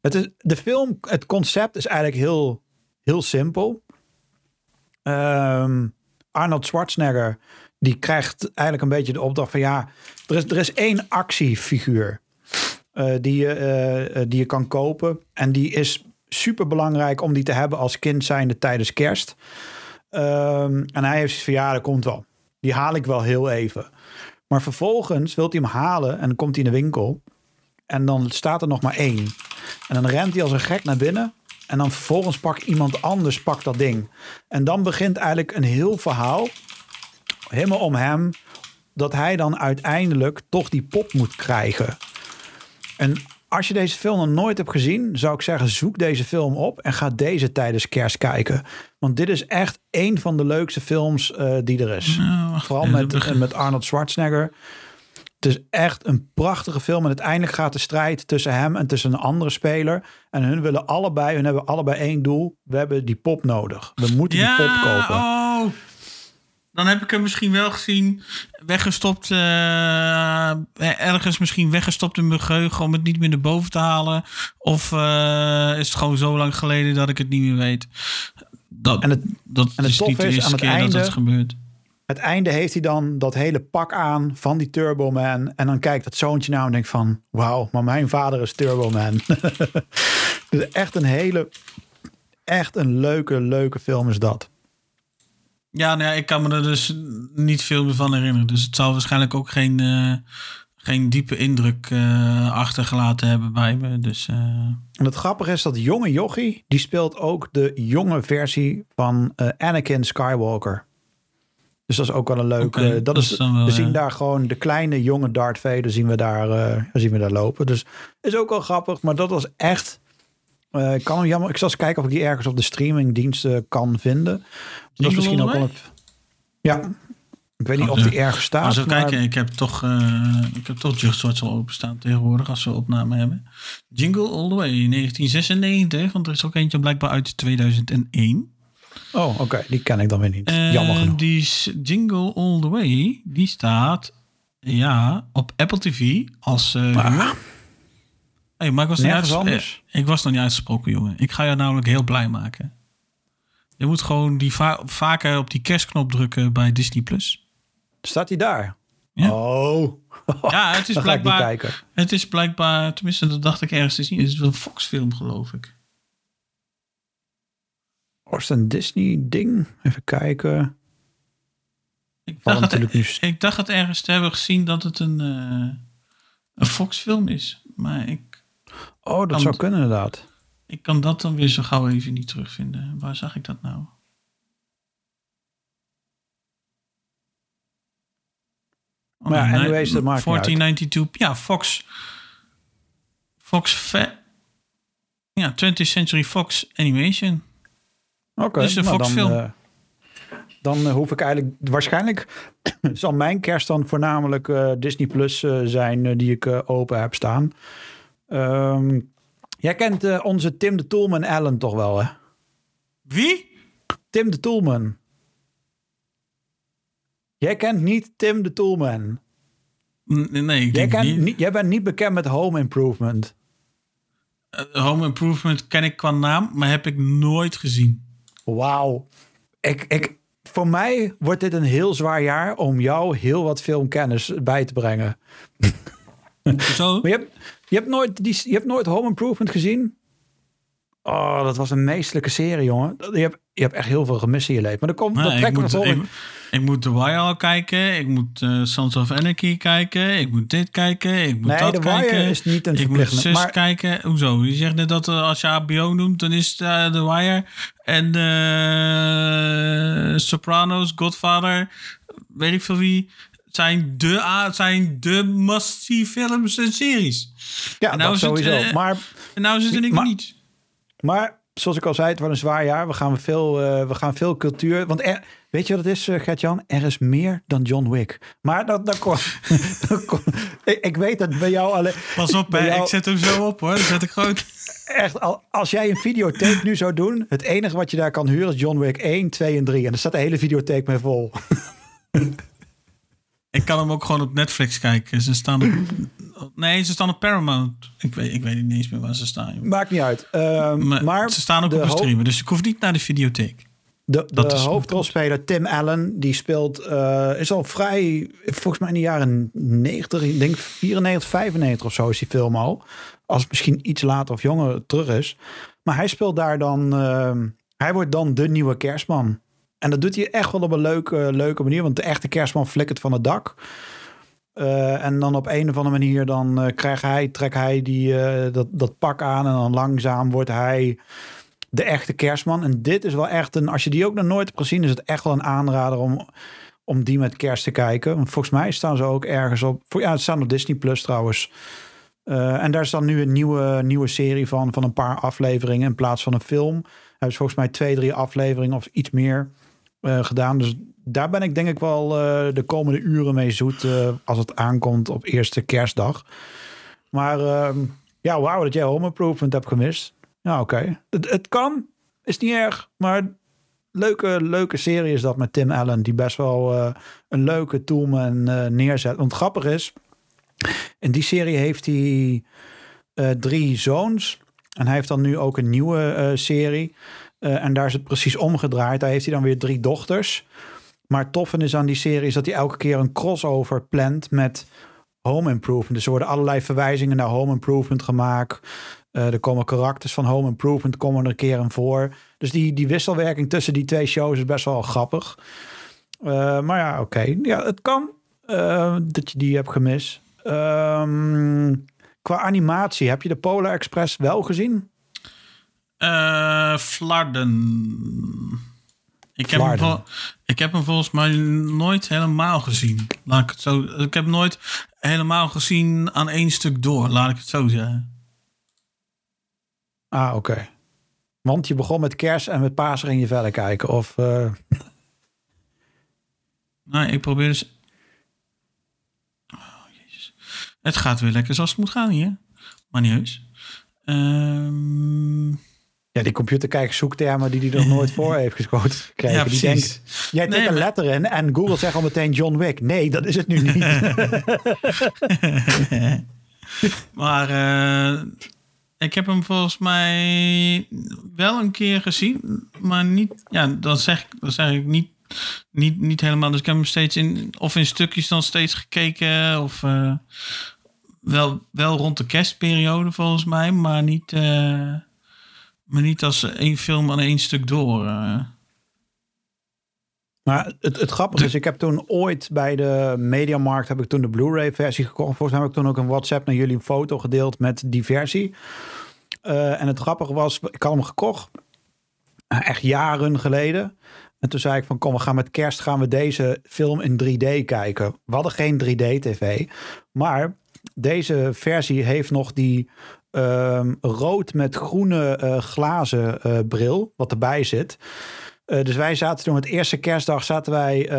Het is, de film, het concept is eigenlijk heel, heel simpel. Um, Arnold Schwarzenegger, die krijgt eigenlijk een beetje de opdracht van ja, er is, er is één actiefiguur uh, die, je, uh, die je kan kopen. En die is super belangrijk om die te hebben als kind zijnde tijdens kerst. Um, en hij heeft van ja, dat komt wel. Die haal ik wel heel even. Maar vervolgens wilt hij hem halen en dan komt hij in de winkel. En dan staat er nog maar één. En dan rent hij als een gek naar binnen. En dan vervolgens pakt iemand anders pakt dat ding. En dan begint eigenlijk een heel verhaal. Helemaal om hem. Dat hij dan uiteindelijk toch die pop moet krijgen. En als je deze film nog nooit hebt gezien, zou ik zeggen: zoek deze film op en ga deze tijdens kerst kijken. Want dit is echt een van de leukste films uh, die er is. Nou, Vooral met, met Arnold Schwarzenegger. Het is echt een prachtige film. En uiteindelijk gaat de strijd tussen hem en tussen een andere speler. En hun willen allebei, hun hebben allebei één doel. We hebben die pop nodig. We moeten die pop kopen. Oh. Dan heb ik hem misschien wel gezien, weggestopt, uh, ergens misschien weggestopt in mijn geheugen om het niet meer naar boven te halen. Of uh, is het gewoon zo lang geleden dat ik het niet meer weet. Dat, en het, dat en het is niet de eerste keer einde, dat het gebeurt het einde heeft hij dan dat hele pak aan van die Turbo Man. En dan kijkt dat zoontje nou en denkt van... Wauw, maar mijn vader is Turbo Man. dus echt een hele... Echt een leuke, leuke film is dat. Ja, nou ja, ik kan me er dus niet veel meer van herinneren. Dus het zal waarschijnlijk ook geen, uh, geen diepe indruk uh, achtergelaten hebben bij me. Dus, uh... En het grappige is dat jonge jochie... die speelt ook de jonge versie van Anakin Skywalker. Dus dat is ook wel een leuke. dat, is, we zien daar gewoon de kleine jonge Darth Vader zien we daar, zien we daar lopen. Dus is ook wel grappig. Maar dat was echt. Uh, ik kan hem jammer. Ik zal eens kijken of ik die ergens op de streamingdiensten kan vinden. Dat is misschien ook wel. Een, ja. Ik weet niet of die ergens staat. Als we kijken, ik heb toch, uh, ik heb toch Just Watch al openstaan tegenwoordig als we opname hebben. Jingle All the Way 1996, want er is ook eentje blijkbaar uit 2001. Oh, oké. Die ken ik dan weer niet. Jammer genoeg. Die Jingle All The Way, die staat ja, op Apple TV als uh, ah. Hey, maar ik was, niet anders. ik was nog niet uitgesproken, jongen. Ik ga je namelijk heel blij maken. Je moet gewoon die vaker op die kerstknop drukken bij Disney+. Plus. Staat hij daar? Ja. Oh. Ja, het is blijkbaar... Het is blijkbaar... Tenminste, dat dacht ik ergens te zien. Het is een Fox-film, geloof ik. Was een Disney-ding? Even kijken. Ik dacht, het, nu... ik dacht het ergens te hebben gezien dat het een, uh, een Fox-film is. Maar ik. Oh, dat zou kunnen inderdaad. Ik kan dat dan weer zo gauw even niet terugvinden. Waar zag ik dat nou? Oh, maar ja, anyways, dat maakt 1492. Ja, Fox. Fox. Ja, 20th Century Fox Animation. Oké, dus nou, dan, uh, dan uh, hoef ik eigenlijk waarschijnlijk zal mijn kerst dan voornamelijk uh, Disney Plus zijn die ik open heb staan. Um, jij kent onze Tim de Toolman Allen toch wel, hè? Wie? Tim de Toolman. Jij kent niet Tim de Toolman. Nee, ik jij, kent, niet. jij bent niet bekend met Home Improvement. Home Improvement ken ik qua naam, maar heb ik nooit gezien. Wauw. Ik, ik, voor mij wordt dit een heel zwaar jaar om jou heel wat filmkennis bij te brengen. Zo? je, hebt, je, hebt nooit die, je hebt nooit Home Improvement gezien? Oh, dat was een meestelijke serie, jongen. Je hebt, je hebt echt heel veel gemist in je leven. Maar dan komt, nee, dat trekt me ik, ik, moet The Wire al kijken. Ik moet uh, Sons of Anarchy kijken. Ik moet dit kijken. Ik moet nee, dat The kijken. Wire is niet een Ik moet zus maar... kijken. Hoezo? Je zegt net dat uh, als je HBO noemt, dan is uh, The Wire en Sopranos, Godfather, weet ik veel wie zijn de, zijn de must films en series. Ja, en nou dat sowieso. Het, maar, en nou zit ik niet. Maar zoals ik al zei, het wordt een zwaar jaar. We gaan veel, uh, we gaan veel cultuur. Want er, weet je wat het is, uh, Gert-Jan? Er is meer dan John Wick. Maar dat, dat kon, ik, ik, weet dat bij jou alleen. Pas op, bij jou, ik zet hem zo op hoor. Dat zet ik gewoon. Echt, als jij een videotheek nu zou doen, het enige wat je daar kan huren is John Wick 1, 2 en 3. En er staat de hele videotheek mee vol. Ik kan hem ook gewoon op Netflix kijken. Ze staan op, nee, ze staan op Paramount. Ik weet, ik weet niet eens meer waar ze staan. Maakt niet uit. Uh, maar, ze staan ook op de streamen, dus ik hoef niet naar de videotheek. De, de hoofdrolspeler Tim Allen, die speelt, uh, is al vrij, volgens mij in de jaren 90, ik denk 94, 95 of zo is die film al. Als het misschien iets later of jonger terug is. Maar hij speelt daar dan, uh, hij wordt dan de nieuwe kerstman. En dat doet hij echt wel op een leuke, leuke manier. Want de echte kerstman flikkert van het dak. en dan op een of andere manier dan uh, krijgt hij, trekt hij die, dat, dat pak aan en dan langzaam wordt hij de echte kerstman. En dit is wel echt een, als je die ook nog nooit hebt gezien, is het echt wel een aanrader om, om die met kerst te kijken. Want volgens mij staan ze ook ergens op, ja, het staan op Disney Plus trouwens. En daar is dan nu een nieuwe, nieuwe serie van, van een paar afleveringen in plaats van een film. Hebben ze volgens mij twee, drie afleveringen of iets meer uh, gedaan. Dus daar ben ik denk ik wel uh, de komende uren mee zoet als het aankomt op eerste kerstdag. Maar ehm, ja, wauw dat jij Home Improvement hebt gemist. Ja, oké. Het, kan, is niet erg, maar leuke, leuke serie is dat met Tim Allen, die best wel een leuke toolman neerzet. Want grappig is, in die serie heeft hij uh, drie zoons. En hij heeft dan nu ook een nieuwe uh, serie. Uh, en daar is het precies omgedraaid. Daar heeft hij dan weer drie dochters. Maar het toffe is aan die serie is dat hij elke keer een crossover plant met Home Improvement. Dus er worden allerlei verwijzingen naar Home Improvement gemaakt. er komen karakters van Home Improvement komen er een keer in voor. Dus die, die wisselwerking tussen die twee shows is best wel grappig. maar ja, oké. Ja, het kan dat je die hebt gemist. Um, qua animatie, heb je de Polar Express wel gezien? Uh, Flarden. Ik heb, hem, ik heb hem volgens mij nooit helemaal gezien. Laat ik het zo. Ik heb nooit helemaal gezien aan één stuk door, laat ik het zo zeggen. Ah, oké. Want je begon met kers en met Pasen in je verder kijken, of? Uh... Nee, ik probeer dus Het gaat weer lekker zoals het moet gaan hier. Maar niet heus. Um... Ja, die computerkijker zoektermen die hij nog nooit voor heeft geschoten gekregen. Ja, die denkt, jij tikt een letter in en Google zegt al meteen John Wick. Nee, dat is het nu niet. maar uh, ik heb hem volgens mij wel een keer gezien. Maar niet, ja, dat zeg, dat zeg ik niet, niet, niet helemaal. Dus ik heb hem steeds in, of in stukjes dan steeds gekeken. Of, uh, wel, wel rond de kerstperiode volgens mij, maar niet, uh, maar niet als één film aan één stuk door. Uh. Maar het, het grappige is, ik heb toen ooit bij de Mediamarkt heb ik toen de Blu-ray versie gekocht. Volgens mij heb ik toen ook een WhatsApp naar jullie een foto gedeeld met die versie. Uh, en het grappige was, ik had hem gekocht, echt jaren geleden. En toen zei ik van kom, we gaan met kerst gaan we deze film in 3D kijken. We hadden geen 3D-tv, maar deze versie heeft nog die um, rood met groene uh, glazen uh, bril, wat erbij zit. Uh, dus wij zaten toen met eerste kerstdag zaten wij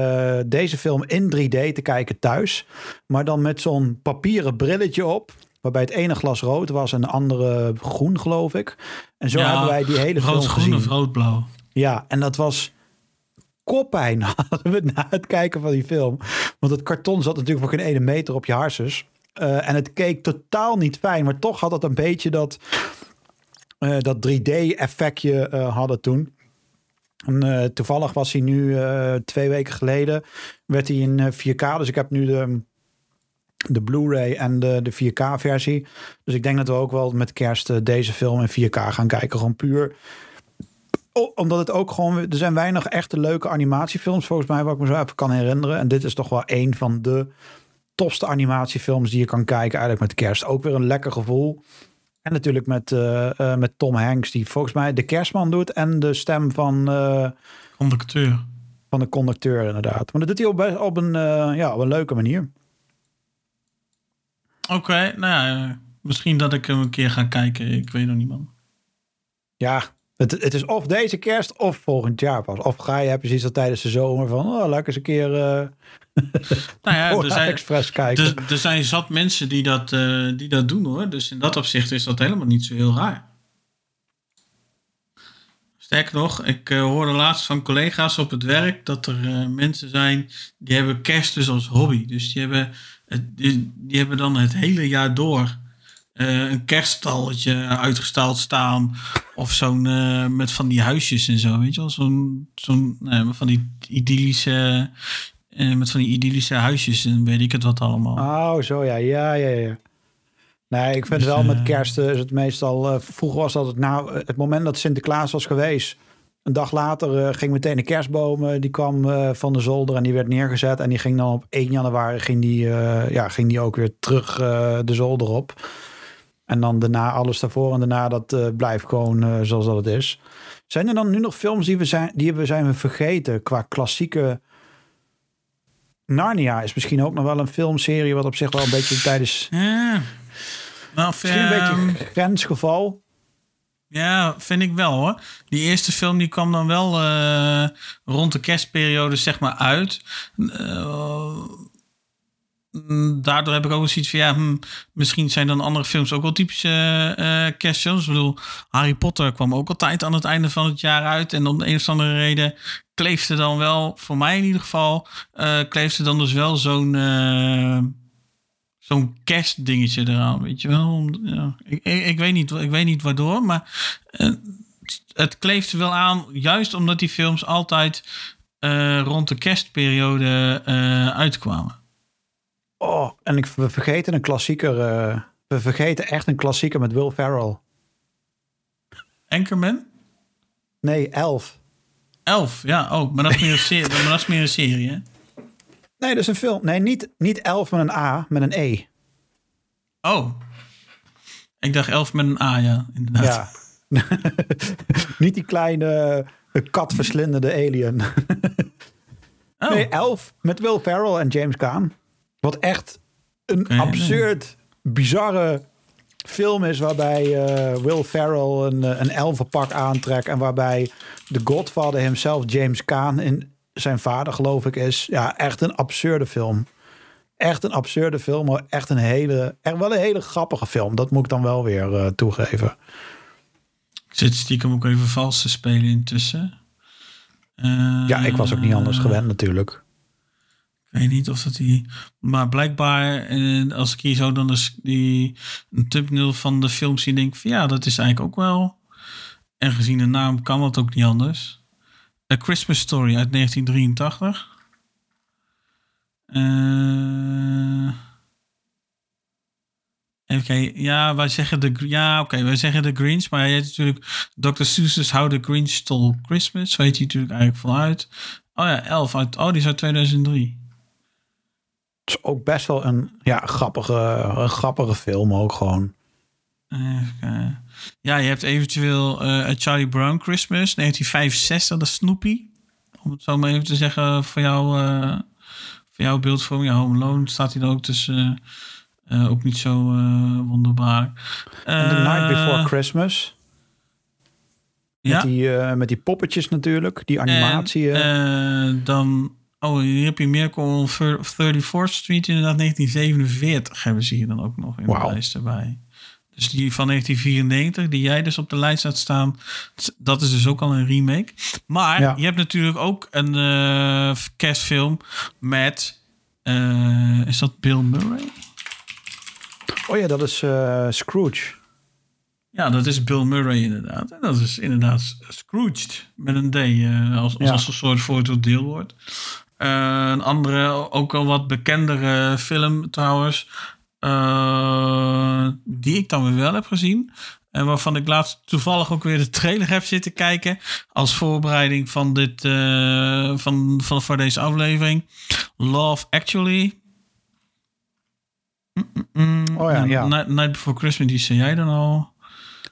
deze film in 3D te kijken thuis. Maar dan met zo'n papieren brilletje op. Waarbij het ene glas rood was en de andere groen, geloof ik. En zo hebben wij die hele rood, film groen of rood-blauw. Ja, en dat was koppijn hadden we na het kijken van die film. Want het karton zat natuurlijk voor geen ene meter op je harses. Uh, en het keek totaal niet fijn, maar toch had het een beetje dat, uh, dat 3D-effectje uh, hadden toen. En, toevallig was hij nu twee weken geleden, werd hij in 4K. Dus ik heb nu de, de Blu-ray en de, de 4K-versie. Dus ik denk dat we ook wel met kerst deze film in 4K gaan kijken. Gewoon puur omdat het ook gewoon. Er zijn weinig echte leuke animatiefilms, volgens mij, wat ik me zo even kan herinneren. En dit is toch wel een van de tofste animatiefilms die je kan kijken eigenlijk met kerst. Ook weer een lekker gevoel. En natuurlijk met, uh, uh, met Tom Hanks, die volgens mij de kerstman doet. En de stem van... Uh, conducteur. Van de conducteur, inderdaad. Maar dat doet hij op, op, een, ja, op een leuke manier. Oké, nou ja, misschien dat ik hem een keer ga kijken. Ik weet nog niet, man. Ja, het, het is of deze kerst of volgend jaar pas. Of ga je, zoiets al tijdens de zomer van... Oh, laat eens een keer... nou ja, er zijn, Express kijken. Er, er, zijn zat mensen die dat, uh, die dat doen hoor. Dus in dat opzicht is dat helemaal niet zo heel raar. Sterker nog, ik uh, hoorde laatst van collega's op het werk dat er uh, mensen zijn die hebben kerst dus als hobby. Dus die hebben, die, die, hebben dan het hele jaar door een kerststalletje uitgestald staan. Of zo'n met van die huisjes en zo. Weet je wel, zo'n zo'n van die idyllische uh, met van die idyllische huisjes en weet ik het wat allemaal. Oh, zo ja. Ja, ja, ja. Nee, ik vind dus, wel met eh, kerst is het meestal... Vroeger was dat het, nou, het moment dat Sinterklaas was geweest... Een dag later ging meteen de kerstboom, die kwam van de zolder en die werd neergezet. En die ging dan op 1 januari ging die, ja, ging die ook weer terug de zolder op. En dan daarna alles daarvoor en daarna dat blijft gewoon zoals dat het is. Zijn er dan nu nog films die we zijn, die we zijn vergeten qua klassieke... Narnia is misschien ook nog wel een filmserie wat op zich wel een beetje tijdens... Ja. Nou, misschien een beetje een grensgeval. Ja, vind ik wel hoor. Die eerste film die kwam dan wel uh, rond de kerstperiode zeg maar uit. Uh, daardoor heb ik ook zoiets van ja, hm, misschien zijn dan andere films ook wel typische uh, kerstfilms. Ik bedoel, Harry Potter kwam ook altijd aan het einde van het jaar uit. En om de een of andere reden kleefde dan wel, voor mij in ieder geval, uh, kleefde dan dus wel zo'n uh, zo'n kerstdingetje eraan. Weet je wel? Ja, ik, ik, weet niet, ik weet niet waardoor, maar het kleefde wel aan, juist omdat die films altijd rond de kerstperiode uitkwamen. Oh, en ik, we vergeten een klassieker. Uh, we vergeten echt een klassieker met Will Ferrell. Anchorman? Nee, Elf. Elf, ja. Oh, maar dat is meer een serie, maar dat is meer een serie hè? Nee, dat is een film. Nee, niet, niet Elf met een A, met een E. Oh. Ik dacht Elf met een A, ja, inderdaad. Ja. niet die kleine katverslindende alien. oh. Nee, Elf met Will Ferrell en James Caan. Wat echt een absurd, bizarre film is waarbij uh, Will Ferrell een, eh, een elfenpak aantrekt en waarbij de Godfather himself, James Caan, in zijn vader geloof ik is. Ja, echt een absurde film. Echt een absurde film, maar echt een hele, echt wel een hele grappige film. Dat moet ik dan wel weer uh, toegeven. Ik zit stiekem ook even vals te spelen intussen. ja, ik was ook niet anders gewend natuurlijk. Ik weet niet of dat die. Maar blijkbaar, en als ik hier zo dan dus die een thumbnail van de film zie, denk ik van ja, dat is eigenlijk ook wel. En gezien de naam kan dat ook niet anders. A Christmas Story uit 1983. Uh, even kijken. Ja, wij zeggen de. Ja, oké, wij zeggen de Greens. Maar je hebt natuurlijk Dr. Seuss's How the Grinch Stole Christmas. Zo heet hij natuurlijk eigenlijk vanuit. Oh ja, 11 uit. Oh, die is uit 2003 is ook best wel een ja, grappige, een grappige film ook gewoon. ja, je hebt eventueel uh, Charlie Brown Christmas 1965, de Snoopy. Om het zo maar even te zeggen, voor, jou, uh, voor jouw beeldvorming. Ja, Home Alone staat hij ook tussen. Uh, ook niet zo wonderbaar. The Night Before Christmas. Met, ja? die, met die poppetjes natuurlijk, die animatie. En, dan Oh, hier heb je Miracle on 34th Street inderdaad 1947 hebben ze hier dan ook nog in de lijst erbij. Dus die van 1994, die jij dus op de lijst had staan, dat is dus ook al een remake. Maar je hebt natuurlijk ook een uh, kerstfilm met, uh, is dat Bill Murray? Oh ja, dat is uh, Scrooge. Ja, dat is Bill Murray inderdaad. En dat is inderdaad Scrooged met een D, als, als, als een soort voor deel wordt. Uh, een andere, ook al wat bekendere film trouwens. Uh, die ik dan weer wel heb gezien. En waarvan ik laatst toevallig ook weer de trailer heb zitten kijken. Als voorbereiding van dit, uh, van, van, voor deze aflevering. Love Actually. Oh ja, ja. Night, Night, Before Christmas, die zei jij dan al.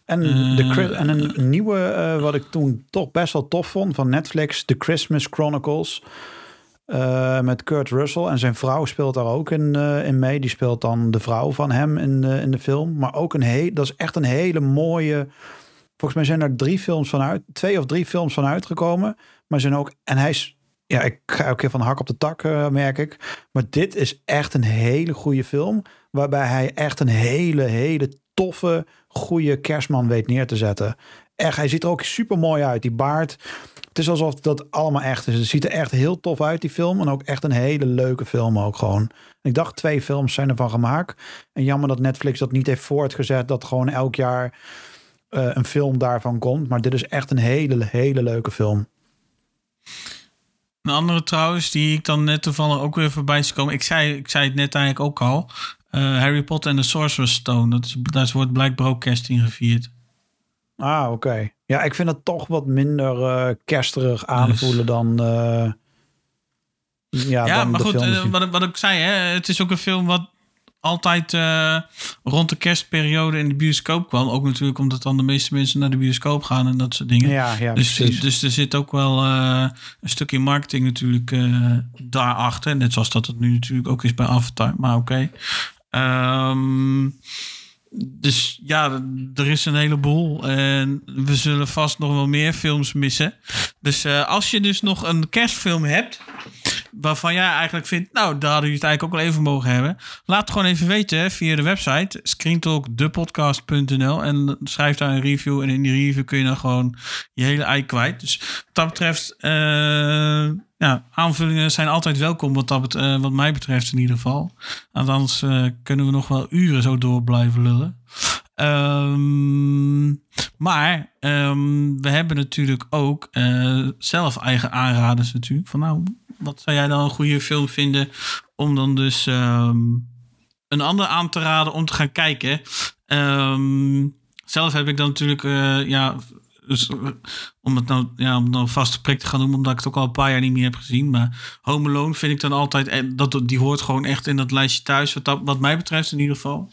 En, de, en een nieuwe, wat ik toen toch best wel tof vond van Netflix, The Christmas Chronicles. Uh, met Kurt Russell. En zijn vrouw speelt daar ook in, uh, in mee. Die speelt dan de vrouw van hem in, uh, in de film. Maar ook een hele, dat is echt een hele mooie. Volgens mij zijn er drie films van uit, twee of drie films van uitgekomen. Maar zijn ook, en hij is, ja, ik ga ook keer van hak op de tak, merk ik. Maar dit is echt een hele goede film. Waarbij hij echt een hele, hele toffe, goede kerstman weet neer te zetten. Echt, hij ziet er ook super mooi uit. Die baard. Het is alsof dat allemaal echt is. Het ziet er echt heel tof uit, die film. En ook echt een hele leuke film ook gewoon. Ik dacht, twee films zijn ervan gemaakt. En jammer dat Netflix dat niet heeft voortgezet. Dat gewoon elk jaar uh, een film daarvan komt. Maar dit is echt een hele, hele leuke film. Een andere trouwens, die ik dan net toevallig ook weer voorbij is komen. Ik zei, ik zei het net eigenlijk ook al. Uh, Harry Potter en de Sorcerer's Stone. Dat, is, daar wordt Black Broadcasting gevierd. Ah, oké. Ja, ik vind het toch wat minder uh, kersterig aanvoelen dan... Uh, ja, ja dan maar goed, uh, wat, wat ik zei, hè, het is ook een film wat altijd rond de kerstperiode in de bioscoop kwam. Ook natuurlijk omdat dan de meeste mensen naar de bioscoop gaan en dat soort dingen. Ja, ja, dus, dus er zit ook wel een stukje marketing natuurlijk daarachter. Net zoals dat het nu natuurlijk ook is bij Avatar. Maar oké. Okay. Um, dus ja, er is een heleboel. En we zullen vast nog wel meer films missen. Dus uh, als je dus nog een kerstfilm hebt waarvan jij eigenlijk vindt, nou, daar hadden jullie het eigenlijk ook wel even mogen hebben. Laat het gewoon even weten via de website screentalkdepodcast.nl en schrijf daar een review. En in die review kun je dan gewoon je hele ei kwijt. Dus wat dat betreft, uh, ja, aanvullingen zijn altijd welkom wat, dat, uh, wat mij betreft in ieder geval. Anders uh, kunnen we nog wel uren zo door blijven lullen. Um, maar um, we hebben natuurlijk ook zelf eigen aanraders natuurlijk. Van nou, wat zou jij dan een goede film vinden om dan dus um, een ander aan te raden om te gaan kijken? Um, zelf heb ik dan natuurlijk, uh, ja, dus, uh, om het nou, ja, om vast prik te gaan doen, omdat ik het ook al een paar jaar niet meer heb gezien. Maar Home Alone vind ik dan altijd, eh, dat, die hoort gewoon echt in dat lijstje thuis, wat, wat mij betreft in ieder geval.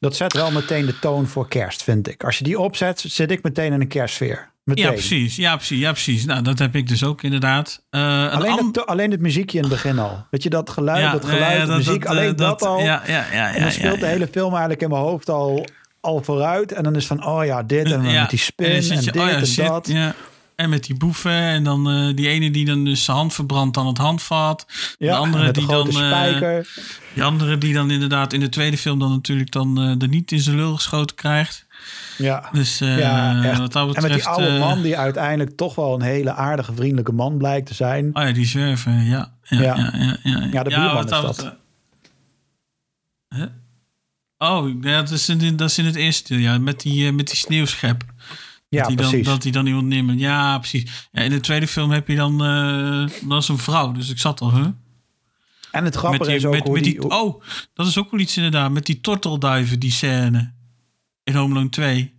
Dat zet wel meteen de toon voor kerst, vind ik. Als je die opzet, zit ik meteen in een kerstsfeer. Ja, precies. Ja, precies. Ja, precies. Nou, dat heb ik dus ook inderdaad. Uh, alleen, het, alleen het muziekje in het begin al. Weet je, dat geluid, dat geluid, muziek, alleen dat, al. Ja, ja, ja, en dan speelt de hele film eigenlijk in mijn hoofd al, al vooruit. En dan is van, oh ja, dit en met die spin en, en dit oh en shit, dat. Ja. En met die boeven. En dan uh, die ene die dan dus zijn hand verbrandt aan het handvat. Ja, de andere die dan. Uh, die andere die dan inderdaad in de tweede film dan natuurlijk dan er niet in zijn lul geschoten krijgt. Ja, dus, uh, ja wat dat betreft, en met die oude man die uiteindelijk toch wel een hele aardige, vriendelijke man blijkt te zijn. Oh ja, die zwerven, ja. Ja, ja. ja, ja, ja. ja de buurman is dat. Huh? Oh, ja, dat, is in, dat is in het eerste deel, ja. Met die, met die sneeuwschep. Ja, dat precies. Dan, dat hij dan iemand neemt. Ja, precies. Ja, in de tweede film heb je dan... Uh, dat is een vrouw, dus ik zat al, huh? En het grappige is ook met, hoe die, die, Oh, dat is ook wel iets inderdaad. Met die tortelduiven, die scène. In Home Alone 2.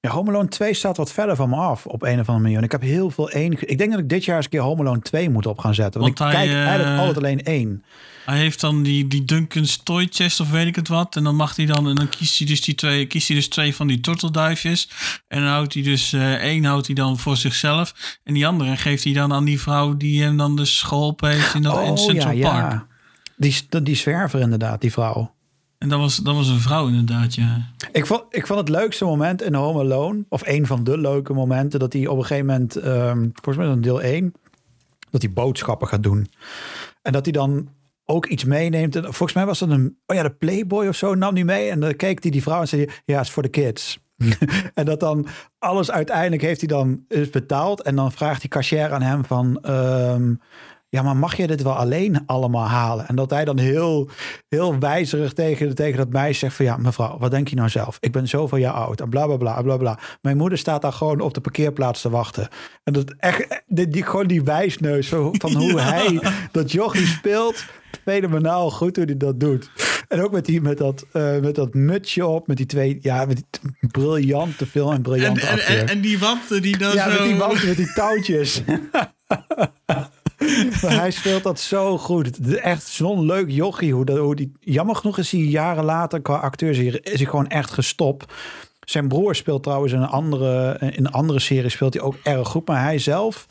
Ja, Home Alone 2 staat wat verder van me af op een of andere manier. ik heb heel veel één. Ik denk dat ik dit jaar eens een keer Home Alone 2 moet op gaan zetten. Want, want ik hij, kijk eigenlijk uh, altijd alleen één. Hij heeft dan die, die Duncan's Toy Chest of weet ik het wat. En dan mag hij dan, en dan kiest hij dus die twee, kiest hij dus twee van die tortelduifjes. En dan houdt hij dus uh, één houdt hij dan voor zichzelf. En die andere geeft hij dan aan die vrouw die hem dan dus geholpen heeft in dat oh, in Central ja, Park. Ja. Die, die zwerver inderdaad, die vrouw. En dat was, dat was een vrouw inderdaad, ja. Ik vond, ik vond het leukste moment in Home Alone, of een van de leuke momenten, dat hij op een gegeven moment, um, volgens mij in deel 1, dat hij boodschappen gaat doen. En dat hij dan ook iets meeneemt. En volgens mij was dat een, oh ja, de Playboy of zo nam hij mee. En dan keek hij die vrouw en zei, ja, is voor de kids. en dat dan alles uiteindelijk heeft hij dan is betaald. En dan vraagt die cashier aan hem van, um, ja, maar mag je dit wel alleen allemaal halen? En dat hij dan heel, heel wijzerig tegen, tegen dat meisje zegt van ja, mevrouw, wat denk je nou zelf? Ik ben zoveel jaar oud en bla bla bla bla bla. Mijn moeder staat daar gewoon op de parkeerplaats te wachten. En dat echt, die, die gewoon die wijsneus van hoe hij dat jochie speelt, fenomenaal goed hoe hij dat doet. En ook met, die, met, dat, uh, met dat mutsje op, met die twee, ja, met die briljante film en briljante en, en, en, en, die wanten die dan ja, zo... met die wanten, met die touwtjes. maar hij speelt dat zo goed. Echt zo'n leuk jochie. Hoe dat, hoe die, jammer genoeg is hij jaren later qua acteur is hij gewoon echt gestopt. Zijn broer speelt trouwens in een andere, in een andere serie speelt hij ook erg goed. Maar hij zelf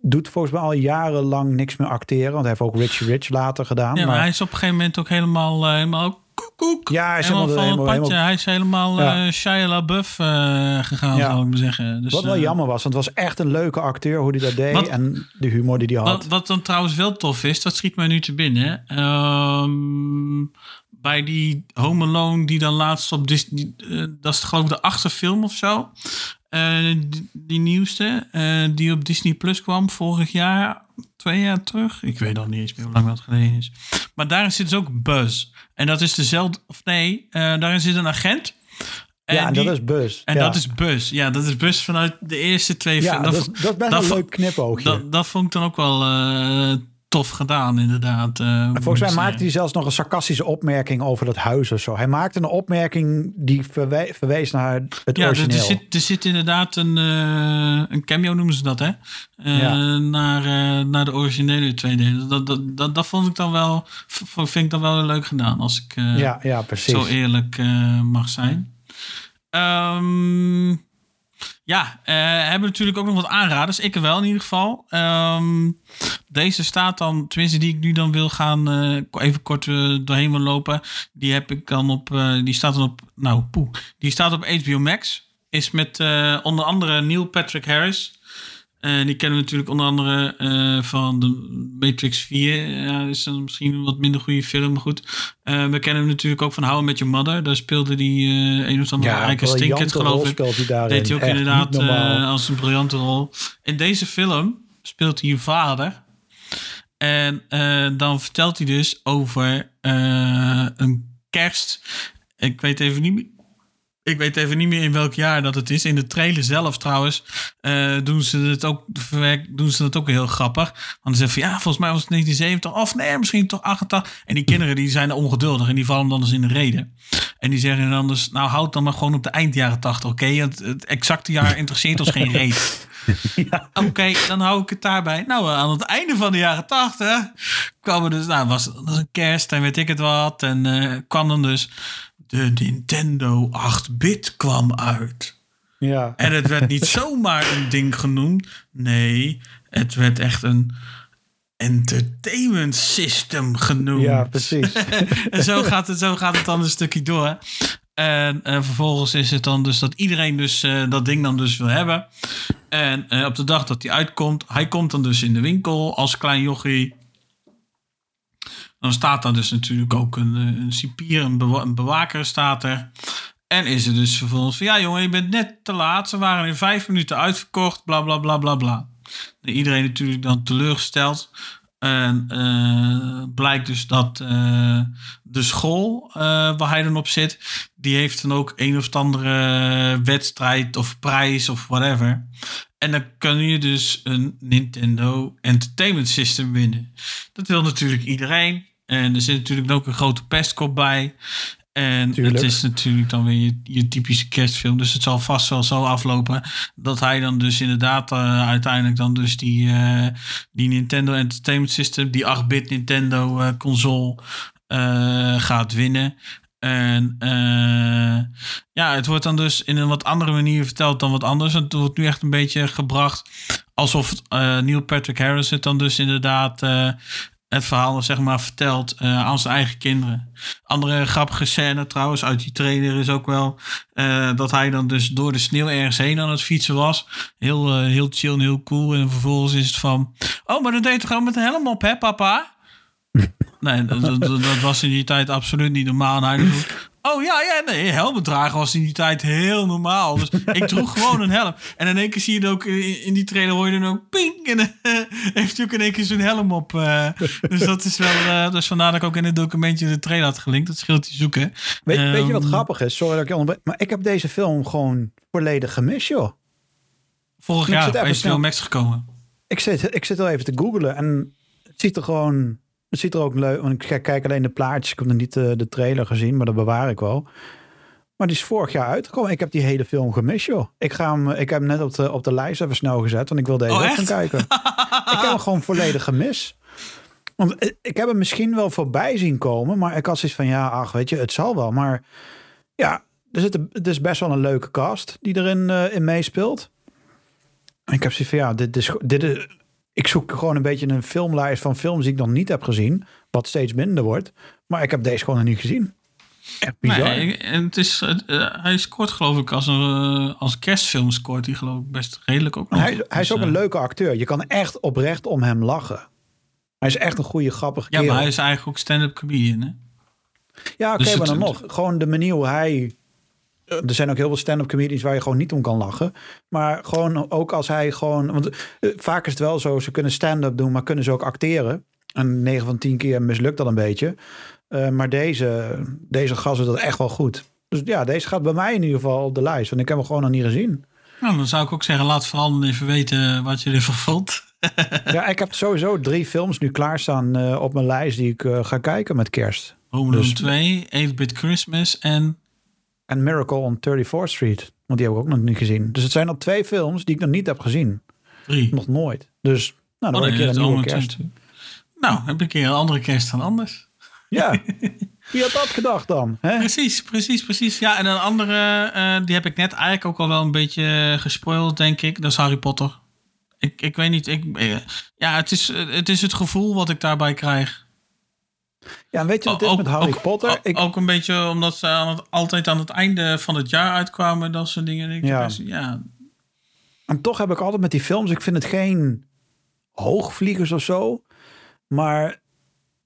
doet volgens mij al jarenlang niks meer acteren. Want hij heeft ook Rich Rich later gedaan. Ja, maar, hij is op een gegeven moment ook helemaal, uh, helemaal koek. Ja, hij is helemaal, van het padje. Hij is helemaal ja. uh, Shia LaBeouf uh, gegaan, ja. zou ik maar zeggen. Dus, wat wel uh, jammer was, want het was echt een leuke acteur hoe hij dat deed wat, en de humor die hij had. Wat, wat, dan trouwens wel tof is, dat schiet mij nu te binnen. Um, bij die Home Alone die dan laatst op Disney, dat is geloof ik de achtste film of zo. Die, die, nieuwste, die op Disney Plus kwam vorig jaar, twee jaar terug. Ik weet al niet eens meer hoe lang dat geleden is. Maar daarin zit dus ook Buzz. En dat is dezelfde, of nee, uh, daarin zit een agent. En ja, en die, dat is Bus. En ja. dat is Bus. Ja, dat is Bus vanuit de eerste twee ja, dat, dat, is best dat, een leuk knipoogje. Dat, dat vond ik dan ook wel uh, tof gedaan, inderdaad. Uh, volgens mij maakte hij zelfs nog een sarcastische opmerking over dat huis of zo. Hij maakte een opmerking die verwees naar het ja, origineel. Er zit, er zit inderdaad een, uh, een cameo, noemen ze dat, hè? Uh, ja. naar, naar de originele 2D. Dat, dat, dat, dat, vond ik dan wel, vind ik dan wel leuk gedaan, als ik ja, ja, precies. zo eerlijk mag zijn. Um, ja, uh, hebben natuurlijk ook nog wat aanraders. Ik wel in ieder geval. Um, deze staat dan, tenminste die ik nu dan wil gaan uh, even kort uh, doorheen wil lopen. Die heb ik dan op, die staat dan op, nou poeh. Die staat op HBO Max. Is met onder andere Neil Patrick Harris. Uh, die kennen we natuurlijk onder andere uh, van de Matrix 4. Ja, dat is dan misschien een wat minder goede film, maar goed. Uh, we kennen hem natuurlijk ook van How I Met Your Mother. Daar speelde die een of andere ja, rijke stinkend, geloof ik. Deed hij ook inderdaad als een briljante rol. In deze film speelt hij een vader. En dan vertelt hij dus over een kerst. Ik weet even niet meer ik weet even niet meer in welk jaar dat het is. In de trailer zelf trouwens uh, doen, ze het ook, doen ze dat ook heel grappig. Want ze zeggen van ja, volgens mij was het 1970 of nee, misschien toch 88. En die kinderen die zijn ongeduldig en die vallen dan eens in de reden. En die zeggen dan dus, nou houd dan maar gewoon op de eind jaren 80, oké? Het, het, exacte jaar interesseert ons geen reden. Ja. Oké, dan hou ik het daarbij. Nou, aan het einde van de jaren 80 kwam er dus, nou, was, was een kerst en weet ik het wat. En uh, kwam dan dus de Nintendo 8-bit kwam uit. Ja. En het werd niet zomaar een ding genoemd. Nee, het werd echt een entertainment system genoemd. Ja, precies. en zo gaat, het, zo gaat het dan een stukje door. En, en vervolgens is het dan dus dat iedereen dus uh, dat ding dan dus wil hebben. En uh, op de dag dat hij uitkomt, hij komt dan dus in de winkel als klein jochie. Dan staat daar dus natuurlijk ook een, eh, een cipier, een, bewaker staat er. En is er dus vervolgens van, ja jongen, je bent net te laat. Ze waren in vijf minuten uitverkocht, bla bla bla bla bla. iedereen natuurlijk dan teleurgesteld. En uh, blijkt dus dat uh, de school waar hij dan op zit, die heeft dan ook een of andere wedstrijd of prijs of whatever. En dan kun je dus een Nintendo Entertainment System winnen. Dat wil natuurlijk iedereen. En er zit natuurlijk ook een grote pestkop bij. En het is natuurlijk dan weer je, je, typische kerstfilm. Dus het zal vast wel zo aflopen. Dat hij dan dus inderdaad uh, uiteindelijk dan dus die, uh, die Nintendo Entertainment System, die 8-bit Nintendo uh, console gaat winnen. En ja, het wordt dan dus in een wat andere manier verteld dan wat anders. Het wordt nu echt een beetje gebracht alsof Neil Patrick Harris het dan dus inderdaad het verhaal zeg maar vertelt uh, aan zijn eigen kinderen. Andere grappige scène trouwens uit die trailer is ook wel uh, dat hij dan dus door de sneeuw ergens heen aan het fietsen was. Heel, uh, heel chill en heel cool. En vervolgens is het van, oh maar dat deed toch gewoon met een helm op hè papa? Nee, dat, dat, dat, was in die tijd absoluut niet normaal. Hij Oh ja, ja, nee, helmen dragen was in die tijd heel normaal. Dus ik droeg gewoon een helm. En in één keer zie je het ook in, die trailer hoor je dan ook ping. En uh, heeft hij ook in één keer zo'n helm op. Uh, dus dat is wel, uh, dus vandaar dat ik ook in het documentje de trailer had gelinkt. Dat scheelt je zoeken. Weet, um, weet, je wat ehm, grappig is? Sorry dat ik je onderbreek. Maar ik heb deze film gewoon volledig gemist, joh. Vorig jaar is Max gekomen. Ik zit, ik zit al even te googlen en het ziet er gewoon het ziet er ook leuk, want ik kijk alleen de plaatjes. Ik heb nog niet de, de trailer gezien, maar dat bewaar ik wel. Maar die is vorig jaar uitgekomen. Ik heb die hele film gemist, joh. Ik, ga hem, ik heb hem net op de, op de lijst even snel gezet, want ik wil deze oh, gaan kijken. ik heb hem gewoon volledig gemist. Want ik heb hem misschien wel voorbij zien komen, maar ik had zoiets van, ja, ach, weet je, het zal wel. Maar ja, er zit het is best wel een leuke cast die erin uh, in meespeelt. En ik heb zoiets van, ja, dit is, dit is, ik zoek gewoon een beetje een filmlijst van films die ik nog niet heb gezien. Wat steeds minder wordt. Maar ik heb deze gewoon nog niet gezien. Echt bizar. Nee, het is, uh, hij scoort geloof ik als een uh, als kerstfilm scoort hij geloof ik best redelijk ook nog. Hij, hij is dus, ook een uh, leuke acteur. Je kan echt oprecht om hem lachen. Hij is echt een goede grappige Ja, maar hij is eigenlijk ook stand-up comedian hè? Ja, oké, okay, dus maar dan nog. Gewoon de manier hoe hij er zijn ook heel veel stand-up comedians waar je gewoon niet om kan lachen. Maar gewoon ook als hij gewoon. Want eh, vaak is het wel zo, ze kunnen stand-up doen, maar kunnen ze ook acteren. En 9 van 10 keer mislukt dat een beetje. Uh, maar deze, deze gast doet dat echt wel goed. Dus ja, deze gaat bij mij in ieder geval op de lijst. Want ik heb hem gewoon nog niet gezien. Nou, dan zou ik ook zeggen, laat vooral even weten wat je ervan vond. ja, ik heb sowieso drie films nu klaarstaan uh, op mijn lijst die ik uh, ga kijken met kerst. Home Alone dus, 2, 8-Bit Christmas en... En Miracle on 34th Street. Want die heb ik ook nog niet gezien. Dus het zijn al twee films die ik nog niet heb gezien. Drie. Nog nooit. Dus nou, dan oh, nee, een keer een nieuwe kerst. Nou, heb ik een keer een andere kerst dan anders. Ja, wie had dat gedacht dan? Hè? Precies, precies, precies. Ja, en een andere, uh, die heb ik net eigenlijk ook al wel een beetje gespoild, denk ik. Dat is Harry Potter. Ik, ik weet niet, ik, eh, ja, het is, het is het gevoel wat ik daarbij krijg. Ja, weet je wat het is met Harry Potter? Ook, ik... ook een beetje omdat ze aan het, altijd aan het einde van het jaar uitkwamen, dat soort dingen. Ik ja. ja. En toch heb ik altijd met die films, ik vind het geen hoogvliegers of zo. Maar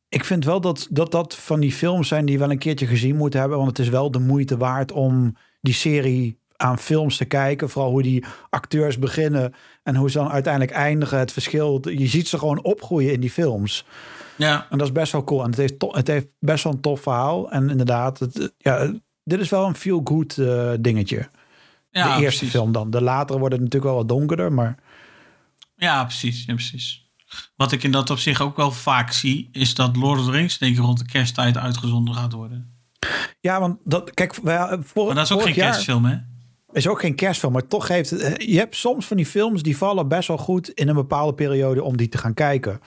ik vind wel dat, dat dat van die films zijn die wel een keertje gezien moeten hebben. Want het is wel de moeite waard om die serie aan films te kijken. Vooral hoe die acteurs beginnen en hoe ze dan uiteindelijk eindigen. Het verschil, je ziet ze gewoon opgroeien in die films. Ja. En dat is best wel cool. En het heeft, het heeft best wel een tof verhaal. En inderdaad, het, ja, dit is wel een feel-good uh, dingetje. Ja, de eerste film dan. De latere worden natuurlijk wel wat donkerder, maar... Ja, precies. Ja, precies. Wat ik in dat op zich ook wel vaak zie, is dat Lord of the Rings denk ik rond de kersttijd uitgezonden gaat worden. Ja, want dat, kijk, wij, voor, maar dat is ook geen kerstfilm, hè? Is ook geen kerstfilm, maar toch heeft het. Eh, je hebt soms van die films die vallen best wel goed in een bepaalde periode om die te gaan kijken.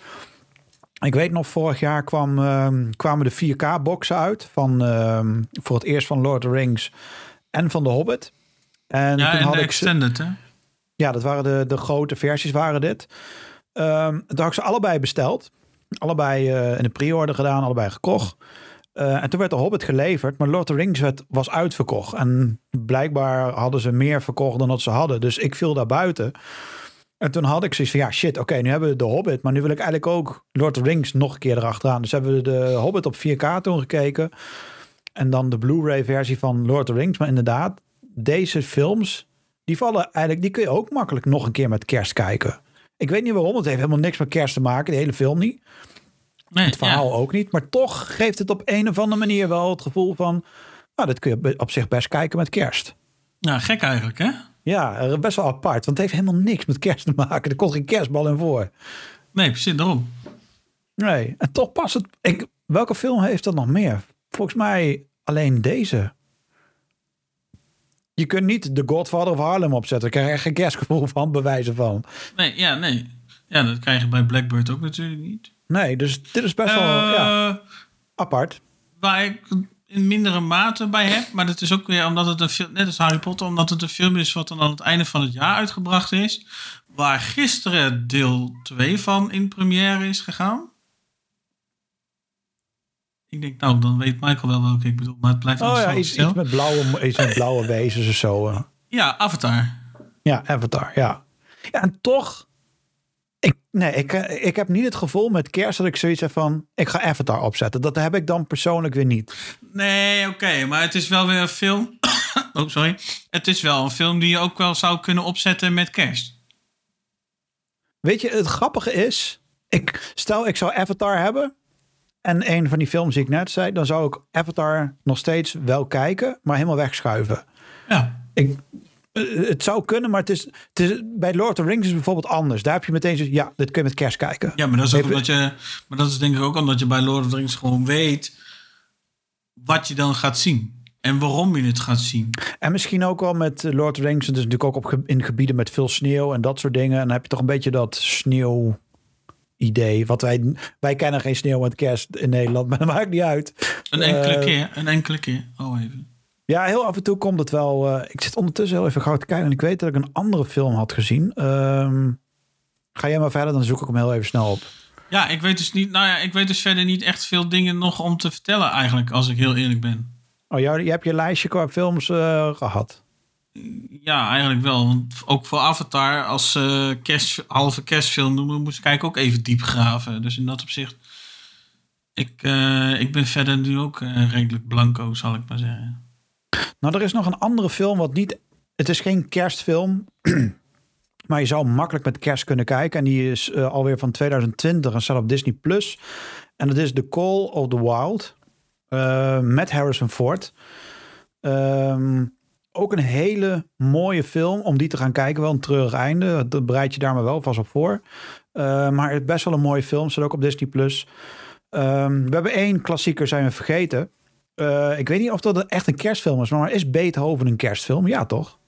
Ik weet nog, vorig jaar kwam, uh, kwamen de 4K-boxen uit. Van, uh, voor het eerst van Lord of the Rings en van The Hobbit. En ja, toen had de ik extended, hè? Ja, dat waren de, de grote versies, waren dit. Um, toen had ik ze allebei besteld. Allebei uh, in de pre-order gedaan, allebei gekocht. Uh, en toen werd de Hobbit geleverd, maar Lord of the Rings werd, was uitverkocht. En blijkbaar hadden ze meer verkocht dan dat ze hadden. Dus ik viel daar buiten. En toen had ik zoiets van, ja shit, oké, nu hebben we de Hobbit. Maar nu wil ik eigenlijk ook Lord of the Rings nog een keer erachteraan. Dus hebben we de Hobbit op 4K toen gekeken. En dan de Blu-ray versie van Lord of the Rings. Maar inderdaad, deze films, die vallen eigenlijk, die kun je ook makkelijk nog een keer met kerst kijken. Ik weet niet waarom. Het heeft helemaal niks met kerst te maken. De hele film niet. Nee, het verhaal ook niet. Maar toch geeft het op een of andere manier wel het gevoel van... Nou, dat kun je op zich best kijken met kerst. Nou, gek eigenlijk, hè? Ja, best wel apart. Want het heeft helemaal niks met kerst te maken. Er komt geen kerstbal in voor. Nee, precies daarom. Nee, en toch past het... Ik, welke film heeft dat nog meer? Volgens mij alleen deze. Je kunt niet de Godfather of Harlem opzetten. Daar krijg je geen kerstgevoel van, bewijzen van. Nee, ja, nee. Ja, dat krijg je bij Blackbird ook natuurlijk niet. Nee, dus dit is best wel ja, eh, apart. Waar ik in mindere mate bij heb, maar dat is ook weer omdat het een film, net als Harry Potter, omdat het een film is wat dan aan het einde van het jaar uitgebracht is. Waar gisteren deel 2 van in première is gegaan. Ik denk, nou, dan weet Michael wel welke ik bedoel. Maar het blijft oh, ja, iets, iets, met blauwe, iets met blauwe wezens of zo. Eh. Ja, Avatar. Ja, Avatar, ja. Ja, en toch... Nee, ik, eh, ik heb niet het gevoel met kerst dat ik zoiets heb van... ik ga Avatar opzetten. Dat heb ik dan persoonlijk weer niet. Nee, oké. maar het is wel weer een film... oh, sorry. Het is wel een film die je ook wel zou kunnen opzetten met kerst. Weet je, het grappige is... Ik, stel, ik zou Avatar hebben en een van die films die ik net zei, dan zou ik Avatar nog steeds wel kijken, maar helemaal wegschuiven. Ja. Ik, het zou kunnen, maar het is, het is, bij Lord of the Rings is bijvoorbeeld anders. Daar heb je meteen zo, ja, dit kun je met kerst kijken. Ja, maar dat is ook omdat je, maar dat is denk ik ook omdat je bij Lord of the Rings gewoon weet wat je dan gaat zien. En waarom je het gaat zien. En misschien ook wel met Lord of the Rings. Het is natuurlijk ook op, in gebieden met veel sneeuw en dat soort dingen. En dan heb je toch een beetje dat sneeuw idee. Wat wij, wij kennen geen sneeuw met kerst in Nederland, maar dat maakt niet uit. Een enkele uh, keer, een enkele keer. Oh, even. Ja, heel af en toe komt het wel. Uh, ik zit ondertussen heel even gauw te kijken en ik weet dat ik een andere film had gezien. Uh, ga jij maar verder, dan zoek ik hem heel even snel op. Ja, ik weet dus niet. Nou ja, ik weet dus verder niet echt veel dingen nog om te vertellen eigenlijk, als ik heel eerlijk ben. Oh, jou, je hebt je lijstje qua films uh, gehad. Ja, eigenlijk wel. Want ook voor Avatar, als uh, halve kerstfilm noemen, moest ik eigenlijk ook even diep graven. Dus in dat opzicht, ik, uh, ik ben verder nu ook redelijk blanco, zal ik maar zeggen. Nou, er is nog een andere film wat niet... Het is geen kerstfilm, maar je zou makkelijk met kerst kunnen kijken. En die is alweer van 2020 en staat op Disney+. Plus. En dat is The Call of the Wild met Harrison Ford. Um, ook een hele mooie film om die te gaan kijken. Wel een treurig einde. Dat bereid je daar maar wel vast op voor. maar het is best wel een mooie film. Zit ook op Disney+. Plus. Ehm, we hebben één klassieker zijn we vergeten. Ik weet niet of dat echt een kerstfilm is. Maar is Beethoven een kerstfilm? Ja, toch?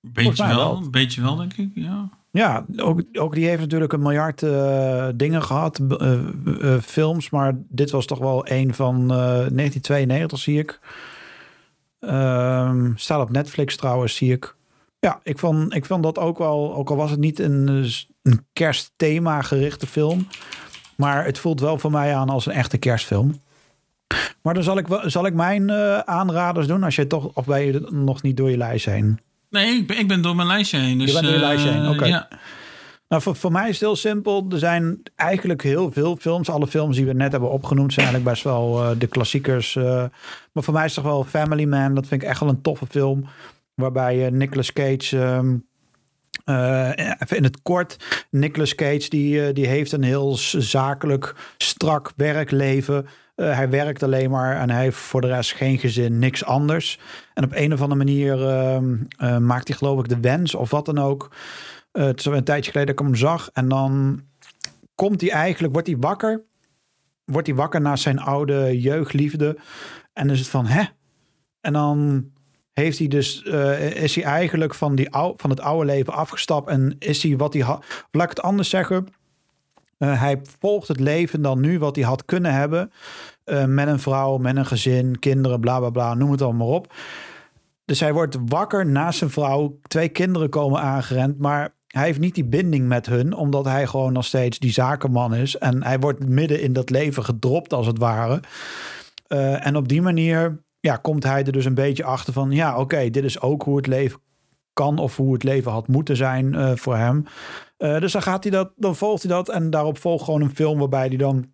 Beetje wel, een beetje wel, denk ik. Ja. Ja, ook, ook die heeft natuurlijk een miljard uh, dingen gehad, uh, uh, films, maar dit was toch wel een van 1992, zie ik. Um, staat op Netflix trouwens, zie ik. Ja, ik vond, ik vond dat ook wel, ook al was het niet een, een kerstthema gerichte film, maar het voelt wel voor mij aan als een echte kerstfilm. Maar dan zal ik, zal ik mijn aanraders doen, als je toch, of ben je nog niet door je lijst heen? Nee, ik ben, ik ben door mijn lijstje heen. Dus, je bent door je lijstje heen, oké. Ja. Nou, voor, voor mij is het heel simpel. Er zijn eigenlijk heel veel films. Alle films die we net hebben opgenoemd zijn eigenlijk best wel uh, de klassiekers. Maar voor mij is het toch wel Family Man. Dat vind ik echt wel een toffe film. Waarbij Nicolas Cage... Um, even in het kort, Nicolas Cage die, die heeft een heel zakelijk, strak werkleven. Uh, hij werkt alleen maar en hij heeft voor de rest geen gezin, niks anders. En op een of andere manier uh, maakt hij geloof ik de wens of wat dan ook. Uh, het is een tijdje geleden dat ik hem zag. En dan komt hij eigenlijk, wordt hij wakker. Wordt hij wakker na zijn oude jeugdliefde. En is het van, hè? En dan heeft hij dus, is hij eigenlijk van, die van het oude leven afgestapt. En is hij wat hij had. Laat ik het anders zeggen. Uh, hij volgt het leven dan nu wat hij had kunnen hebben. Uh, met een vrouw, met een gezin, kinderen, bla bla bla, noem het allemaal op. Dus hij wordt wakker naast zijn vrouw. Twee kinderen komen aangerend. Maar hij heeft niet die binding met hun, omdat hij gewoon nog steeds die zakenman is. En hij wordt midden in dat leven gedropt, als het ware. Uh, en op die manier ja, komt hij er dus een beetje achter van: ja, oké, dit is ook hoe het leven kan of hoe het leven had moeten zijn uh, voor hem. Uh, dus dan gaat hij dat, dan volgt hij dat en daarop volgt gewoon een film waarbij hij dan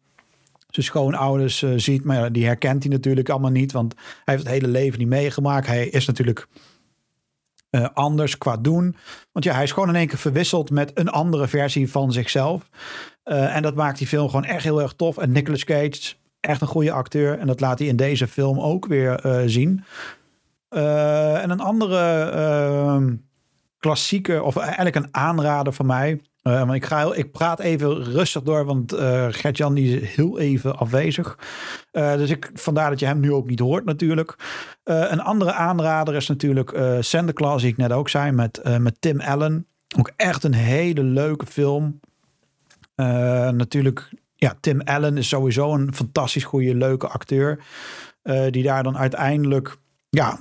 zijn schoonouders uh, ziet. Maar die herkent hij natuurlijk allemaal niet, want hij heeft het hele leven niet meegemaakt. Hij is natuurlijk anders qua doen. Want ja, hij is gewoon in één keer verwisseld met een andere versie van zichzelf. en dat maakt die film gewoon echt heel erg tof. En Nicolas Cage, echt een goede acteur. En dat laat hij in deze film ook weer zien. En een andere ehm, klassieke, of eigenlijk een aanrader van mij. Uh, ik, ga, ik praat even rustig door, want uh, Gert-Jan is heel even afwezig. Uh, dus ik, vandaar dat je hem nu ook niet hoort natuurlijk. een andere aanrader is natuurlijk Santa Claus, die ik net ook zei, met, met Tim Allen. Ook echt een hele leuke film. natuurlijk, ja, Tim Allen is sowieso een fantastisch goede, leuke acteur. die daar dan uiteindelijk, ja,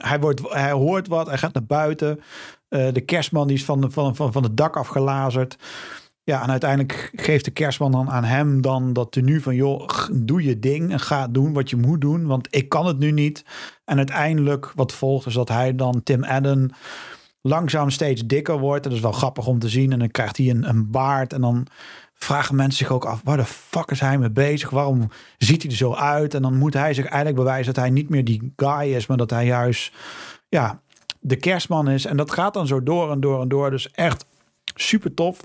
hij, wordt, hoort wat, hij gaat naar buiten. Uh, de kerstman die is van, de, van, van, van het dak afgelazerd. Ja, en uiteindelijk geeft de kerstman dan aan hem dan dat tenue van... joh, doe je ding en ga doen wat je moet doen, want ik kan het nu niet. En uiteindelijk wat volgt is dat hij dan Tim Allen langzaam steeds dikker wordt. Dat is wel grappig om te zien. En dan krijgt hij een, een baard en dan vragen mensen zich ook af... waar de fuck is hij mee bezig? Waarom ziet hij er zo uit? En dan moet hij zich eigenlijk bewijzen dat hij niet meer die guy is... maar dat hij juist ja, de kerstman is. En dat gaat dan zo door en door en door. Dus echt super tof.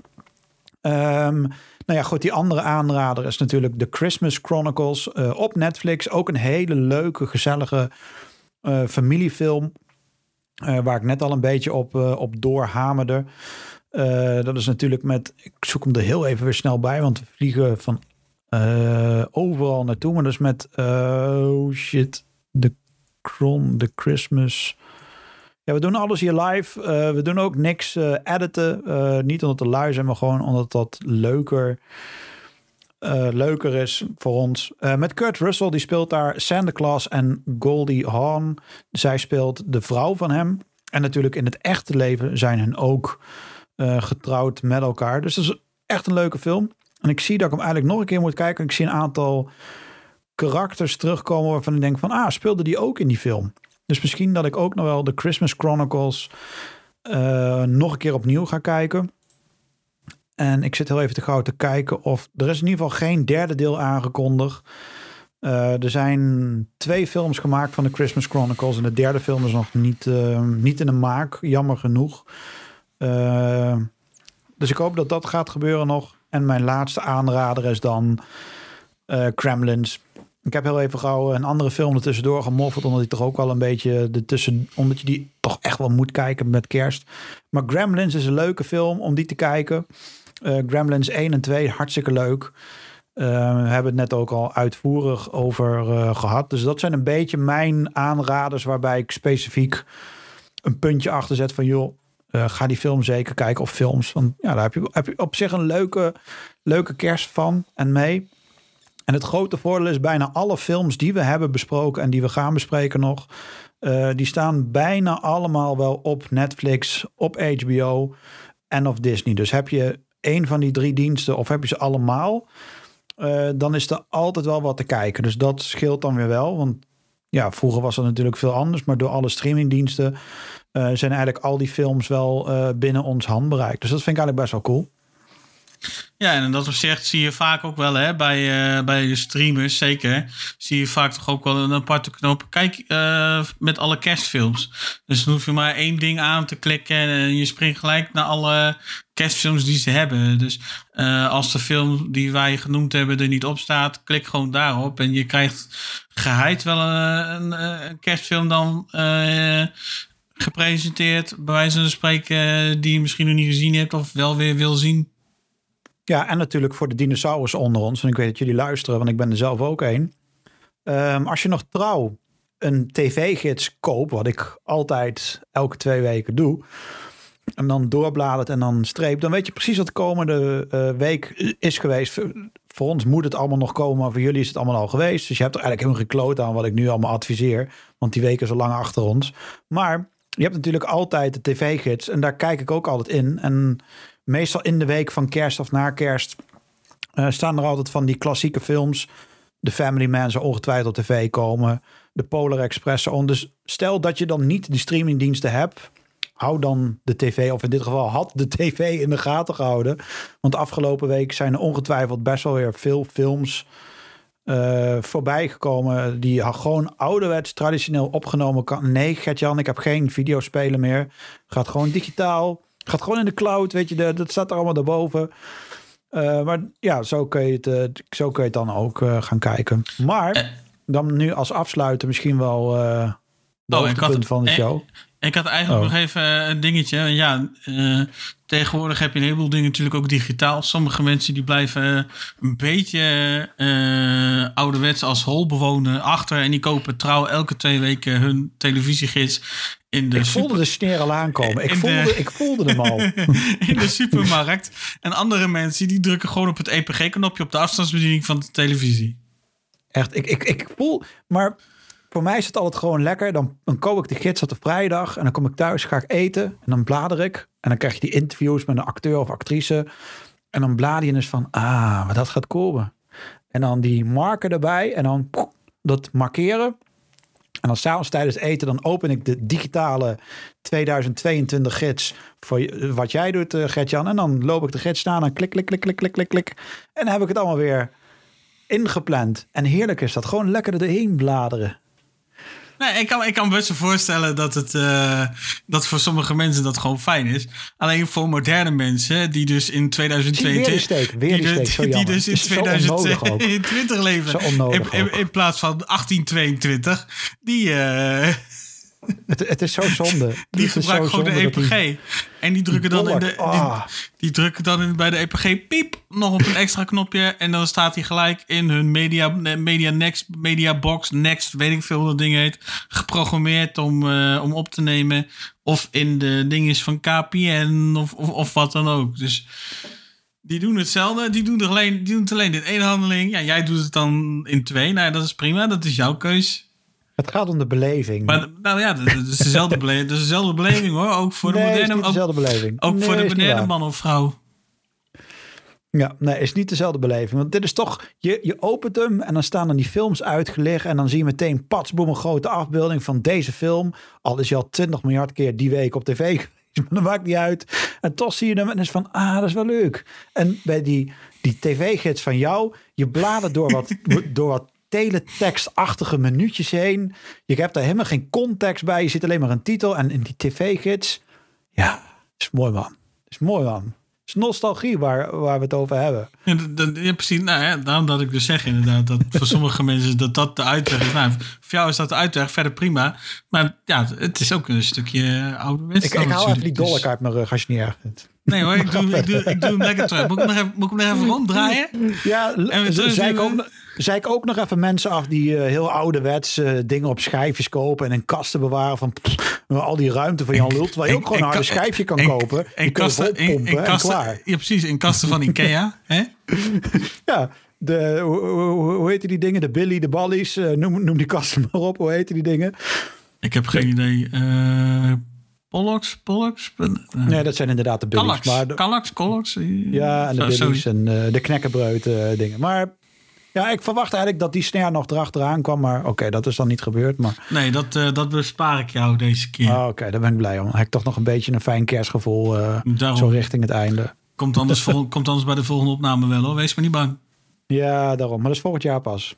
Um, nou ja, goed, die andere aanrader is natuurlijk The Christmas Chronicles uh, op Netflix. Ook een hele leuke, gezellige uh, familiefilm. Uh, waar ik net al een beetje op, op doorhamerde. Dat is natuurlijk met. Ik zoek hem er heel even weer snel bij, want we vliegen van overal naartoe. Maar dus met. oh shit. De Cron, de Christmas. Ja, we doen alles hier live. We doen ook niks editen. Niet omdat te lui zijn, maar gewoon omdat dat leuker, leuker is voor ons. met Kurt Russell, die speelt daar Santa Claus en Goldie Hawn. Zij speelt de vrouw van hem. En natuurlijk in het echte leven zijn hun ook getrouwd met elkaar. Dus dat is echt een leuke film. En ik zie dat ik hem eigenlijk nog een keer moet kijken. Ik zie een aantal karakters terugkomen waarvan ik denk van... ah, speelde die ook in die film? Dus misschien dat ik ook nog wel de Christmas Chronicles uh, nog een keer opnieuw ga kijken. En ik zit heel even te gauw te kijken of... Er is in ieder geval geen derde deel aangekondigd. Uh, er zijn twee films gemaakt van de Christmas Chronicles. En de derde film is nog niet, niet in de maak. Jammer genoeg. Dus ik hoop dat dat gaat gebeuren nog. En mijn laatste aanrader is dan Kremlins Ik heb heel even gauw een andere film er tussendoor gemoffeld. Omdat ik toch ook wel een beetje ertussen. Omdat je die toch echt wel moet kijken met kerst. Maar Gremlins is een leuke film om die te kijken. Uh, Gremlins 1 en 2, hartstikke leuk. Uh, we hebben het net ook al uitvoerig over uh, gehad. Dus dat zijn een beetje mijn aanraders waarbij ik specifiek een puntje achter zet van joh, ga die film zeker kijken of films. Want ja, daar heb je, heb je op zich een leuke, leuke kerst van en mee. En het grote voordeel is bijna alle films die we hebben besproken en die we gaan bespreken nog, uh, die staan bijna allemaal wel op Netflix, op HBO en of Disney. Dus heb je een van die drie diensten of heb je ze allemaal, uh, dan is er altijd wel wat te kijken. Dus dat scheelt dan weer wel. Want ja, vroeger was dat natuurlijk veel anders, maar door alle streamingdiensten zijn eigenlijk al die films wel binnen ons handbereik. Dus dat vind ik eigenlijk best wel cool. Ja, en dat opzicht zie je vaak ook wel hè, bij, uh, bij de streamers, zeker, zie je vaak toch ook wel een aparte knop. Kijk, uh, met alle kerstfilms. Dus dan hoef je maar één ding aan te klikken en je springt gelijk naar alle kerstfilms die ze hebben. Dus als de film die wij genoemd hebben er niet op staat, klik gewoon daarop en je krijgt geheid wel een, een, een kerstfilm dan gepresenteerd, bij wijze van spreken, die je misschien nog niet gezien hebt of wel weer wil zien. Ja, en natuurlijk voor de dinosaurus onder ons. En ik weet dat jullie luisteren, want ik ben er zelf ook een. Um, als je nog trouw een tv-gids koopt, wat ik altijd elke twee weken doe. En dan doorbladert en dan streep. Dan weet je precies wat de komende uh, week is geweest. Voor ons moet het allemaal nog komen, maar voor jullie is het allemaal al geweest. Dus je hebt er eigenlijk helemaal gekloot aan wat ik nu allemaal adviseer. Want die weken al lang achter ons. Maar je hebt natuurlijk altijd de tv-gids. En daar kijk ik ook altijd in. En meestal in de week van kerst of na kerst uh, staan er altijd van die klassieke films. De Family Man zou ongetwijfeld op tv komen. De Polar Express. Dus stel dat je dan niet die streamingdiensten hebt. Hou dan de tv, of in dit geval had de tv in de gaten gehouden. Want afgelopen week zijn er ongetwijfeld best wel weer veel films uh, voorbij gekomen. Die gewoon ouderwets traditioneel opgenomen kan. Nee, Gert-Jan, ik heb geen videospelen meer. Gaat gewoon digitaal. Gaat gewoon in de cloud, weet je, de, dat staat er allemaal daarboven. Uh, maar ja, zo kun je het, uh, zo kun je het dan ook gaan kijken. Maar dan nu als afsluiten misschien wel oh, punt van de show. Ik had eigenlijk oh. nog even een dingetje. Ja, tegenwoordig heb je een heleboel dingen natuurlijk ook digitaal. Sommige mensen die blijven een beetje ouderwets als holbewoner achter. En die kopen trouw elke twee weken hun televisiegids in de ik voelde de sneer al aankomen. Ik voelde, ik voelde hem al. in de supermarkt. En andere mensen die drukken gewoon op het EPG-knopje op de afstandsbediening van de televisie. Echt, ik, ik, ik voel. Maar voor mij is het altijd gewoon lekker. Dan, koop ik de gids op de vrijdag. En dan kom ik thuis, ga ik eten. En dan blader ik. En dan krijg je die interviews met een acteur of actrice. En dan blader je dus van, ah, maar dat gaat komen. En dan die marker erbij. En dan dat markeren. En dan s'avonds tijdens eten, dan open ik de digitale 2022 gids voor wat jij doet, uh, Gertjan. En dan loop ik de gids staan en klik, klik, klik, klik, klik, klik, klik. En dan heb ik het allemaal weer ingepland. En heerlijk is dat, gewoon lekker erheen bladeren. Nee, ik kan, ik kan best voorstellen dat het uh, dat voor sommige mensen dat gewoon fijn is. Alleen voor moderne mensen die dus in 2022 weer die, steek, weer die, die dus in 2022 leven. In, in, in, plaats van 1822, die uh, het, het, is zo zonde. Die gebruiken gewoon de EPG. En die drukken dan, in de, die, ah. die, drukken dan in, bij de EPG piep nog op een extra knopje. En dan staat hij gelijk in hun media, media next, media box, next, weet ik veel hoe dat ding heet. Geprogrammeerd om, uh, om op te nemen. Of in de dinges van KPN of, of, of wat dan ook. Dus die doen hetzelfde. Die doen, het alleen, die doen het alleen in één handeling. Ja, jij doet het dan in twee. Nou, dat is prima. Dat is jouw keus. Het gaat om de beleving. Maar nou ja, dat is dezelfde, beleving, is dezelfde beleving hoor. Ook voor de moderne, ook, dezelfde beleving. Ook voor de moderne man of vrouw. Ja, nee, is niet dezelfde beleving. Want dit is toch, je, je opent hem en dan staan er die films uitgelegd. En dan zie je meteen patsboom een grote afbeelding van deze film. Al is je al 20 miljard keer die week op tv geweest. Maar dat maakt niet uit. En toch zie je hem en is van, ah, dat is wel leuk. En bij die, die tv-gids van jou, je bladert door wat, door wat teletekstachtige minuutjes heen. Je hebt daar helemaal geen context bij. Je zit alleen maar een titel en in die tv-gids. Ja, is mooi man. Is mooi man. is nostalgie waar, waar we het over hebben. Ja, dat, ja precies. Nou ja, daarom dat ik dus zeg inderdaad dat voor sommige mensen dat dat de uitweg is. Nou, voor jou is dat de uitweg, verder prima. Maar ja, het is ook een stukje ouderwets. Ik, ik haal even die dolk uit mijn rug als je niet erg vindt. Nee hoor, ik doe, ik doe, ik doe hem lekker terug. Moet ik, nog even, moet ik hem nog even ronddraaien? Ja, en zei ik ook, zei ik ook nog even mensen af die uh, heel ouderwets uh, dingen op schijfjes kopen en in kasten bewaren van pff, al die ruimte van Jan Lult, waar je ook gewoon een harde schijfje kan kopen. En kasten, in kasten, klaar. Ja, precies, in kasten van Ikea. hè? Ja, de, hoe, hoe, hoe heet die dingen? De Billy, de Ballies, uh, noem, noem die kasten maar op. Hoe heet die dingen? Ik heb geen idee. Uh, Pollux, Pollux? Nee, dat zijn inderdaad de Billies. Kallax, maar de, Kallax? Ja, en de zo, Billies en uh, de knekkenbreut dingen. Maar ja, ik verwacht eigenlijk dat die snare nog erachteraan kwam. Maar oké, okay, dat is dan niet gebeurd. Maar... Nee, dat, uh, dat bespaar ik jou deze keer. Oh, oké, okay, daar ben ik blij om. Dan heb ik toch nog een beetje een fijn kerstgevoel zo richting het einde. Komt anders, vol, komt anders bij de volgende opname wel hoor. Wees maar niet bang. Ja, daarom. Maar dat is volgend jaar pas.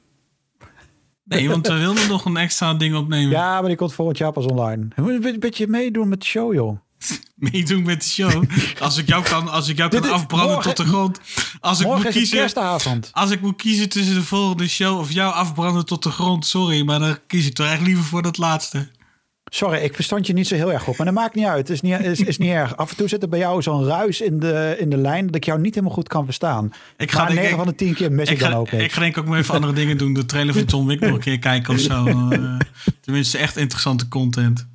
Nee, want we wilden nog een extra ding opnemen. Ja, maar die komt volgend jaar pas online. Een beetje meedoen met de show, joh. meedoen met de show. Als ik jou kan, als ik jou kan afbranden morgen, tot de grond. Als ik moet kiezen, kerstavond. Als ik moet kiezen tussen de volgende show of jou afbranden tot de grond, sorry, maar dan kies ik toch echt liever voor dat laatste. Sorry, ik verstand je niet zo heel erg goed. Maar dat maakt niet uit. Het is niet, is, is niet erg. Af en toe zit er bij jou zo'n ruis in de, in de lijn... dat ik jou niet helemaal goed kan verstaan. Ik ga maar 9 van de 10 keer mis ik, ik dan ook. Ik ga denk ik ook maar even andere dingen doen. De trailer van Tom Wick nog een keer kijken of zo. Uh, tenminste, echt interessante content.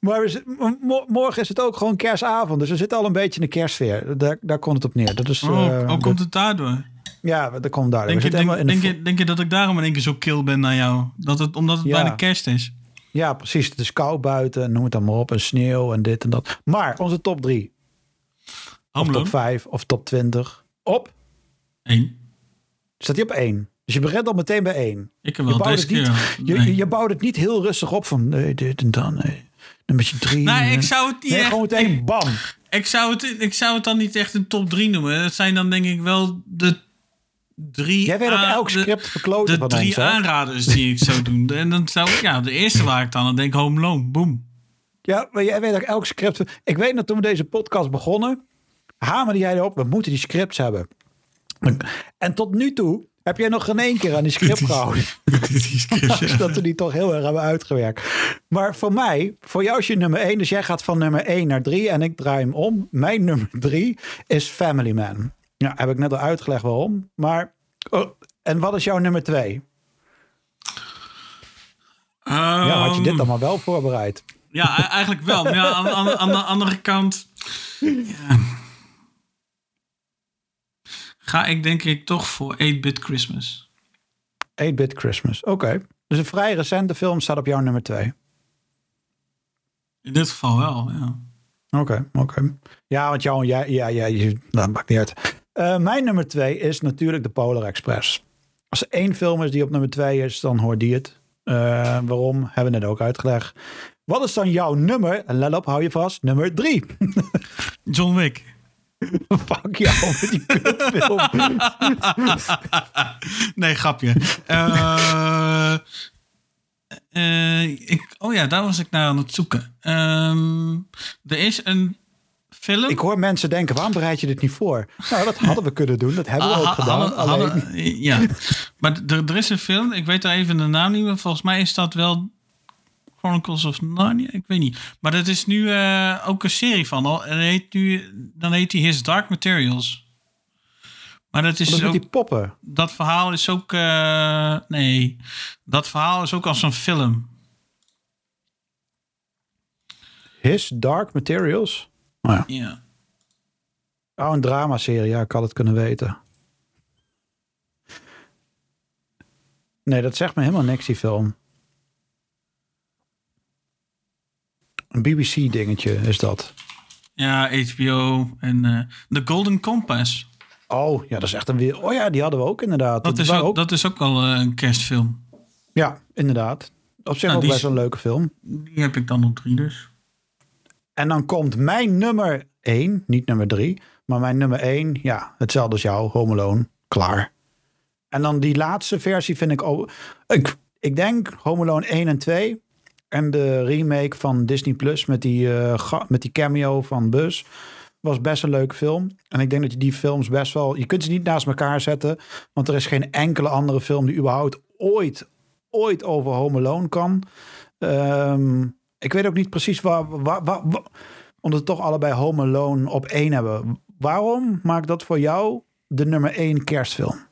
Maar we, morgen is het ook gewoon kerstavond. Dus we zitten al een beetje in de kerstsfeer. Daar, daar komt het op neer. Dat is, oh, uh, oh, komt het daardoor? Ja, dat komt daardoor. Denk je, denk, denk, je, denk je dat ik daarom in één keer zo kil ben naar jou? Dat het, omdat het ja. bijna kerst is? Ja, precies. Het is koud buiten, noem het dan maar op. En sneeuw en dit en dat. Maar onze top 3. Of top 5 of top 20. Op? 1. Staat hij op 1? Dus je begint al meteen bij 1. Ik heb wel deze keer. Niet, je, nee. je bouwt het niet heel rustig op van nee, dit en dan. Nee. Nummer 3. Nee, ik zou het niet nee, echt, gewoon meteen ik, bam. Ik zou, het, ik zou het dan niet echt een top 3 noemen. Dat zijn dan denk ik wel de drie, Jij weet ook elk script verkloten de van drie ons, aanraders die ik zou doen. En dan zou ik, ja, de eerste waar ik dan aan denk, Home Alone, boom. Ja, maar jij weet ook elk script. Ik weet dat toen we deze podcast begonnen, hamerde jij erop, we moeten die scripts hebben. En tot nu toe heb jij nog geen één keer aan die script gehouden. die script, dat we die toch heel erg hebben uitgewerkt. Maar voor mij, voor jou is je nummer 1. Dus jij gaat van nummer 1 naar 3 en ik draai hem om. Mijn nummer 3 is Family Man. Ja, heb ik net al uitgelegd waarom. Maar, oh, en wat is jouw nummer 2? Um, ja, had je dit allemaal wel voorbereid? Ja, e- eigenlijk wel. Maar ja, aan, aan, aan de andere kant... Ja. Ga ik denk ik toch voor 8-Bit Christmas. 8-Bit Christmas, oké. Okay. Dus een vrij recente film staat op jouw nummer 2. In dit geval wel, ja. Oké, okay, oké. Okay. Ja, want jou, ja, ja, ja, dat maakt niet uit. Uh, mijn nummer 2 is natuurlijk de Polar Express. Als er één film is die op nummer 2 is, dan hoort die het. Uh, waarom? Hebben we net ook uitgelegd. Wat is dan jouw nummer? En let op, hou je vast. Nummer 3. John Wick. Fuck jou met die kutfilm. nee, grapje. Uh, uh, ik, oh ja, daar was ik naar aan het zoeken. Um, er is een film. Ik hoor mensen denken, waarom bereid je dit niet voor? Nou, dat hadden we kunnen doen. Dat hebben we ook gedaan. Hadden, alleen... hadden, ja, maar er, er is een film. Ik weet daar even de naam niet meer. Volgens mij is dat wel Chronicles of Narnia, ik weet niet. Maar dat is nu uh, ook een serie van. Al. En heet nu, dan heet hij His Dark Materials. Maar dat is dat ook, die poppen. Dat verhaal is ook. Uh, nee, dat verhaal is ook als een film. His Dark Materials? Oh ja. ja. Oh, een dramaserie. Ja, ik had het kunnen weten. Nee, dat zegt me helemaal niks, die film. Een BBC-dingetje is dat. Ja, HBO en uh, The Golden Compass. Oh, ja, dat is echt een weer. Oh ja, die hadden we ook inderdaad. Dat, is ook, ook, dat is ook al uh, een kerstfilm. Ja, inderdaad. Op zich nou, ook best een leuke film. Die heb ik dan op drie dus. En dan komt mijn nummer 1, niet nummer 3, maar mijn nummer 1, ja, hetzelfde als jou, Home Alone, klaar. En dan die laatste versie vind ik ook. Ik, ik denk Home Alone 1 en 2 en de remake van Disney Plus met die, uh, met die cameo van Bus. was best een leuke film. En ik denk dat je die films best wel... Je kunt ze niet naast elkaar zetten. Want er is geen enkele andere film die überhaupt ooit, ooit over Home Alone kan. Ehm, ik weet ook niet precies waar, waar, waar, waar... Omdat we toch allebei Home Alone op één hebben. Waarom maakt dat voor jou de nummer één kerstfilm?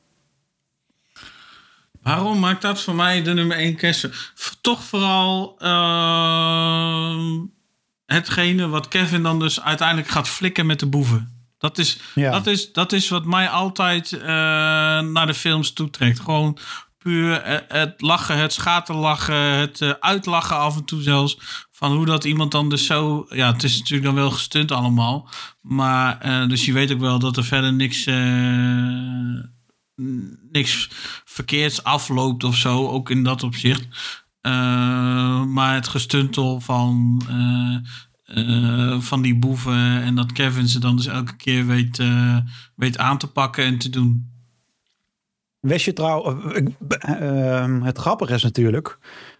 Waarom maakt dat voor mij de nummer één kerstfilm? Toch vooral... Uh hetgene wat Kevin dan dus uiteindelijk gaat flikken met de boeven. Dat is, dat is, dat is wat mij altijd uh, naar de films toetrekt. Gewoon puur eh, het lachen, het schaterlachen, het uh, uitlachen af en toe zelfs. Van hoe dat iemand dan dus zo... Ja, het is natuurlijk dan wel gestunt allemaal. Maar uh, dus je weet ook wel dat er verder niks... niks verkeerds afloopt of zo. Ook in dat opzicht. Uh, maar het gestuntel van, uh, uh, van die boeven en dat Kevin ze dan dus elke keer weet, weet aan te pakken en te doen. Wist je trouw, ehm, het grappige is natuurlijk,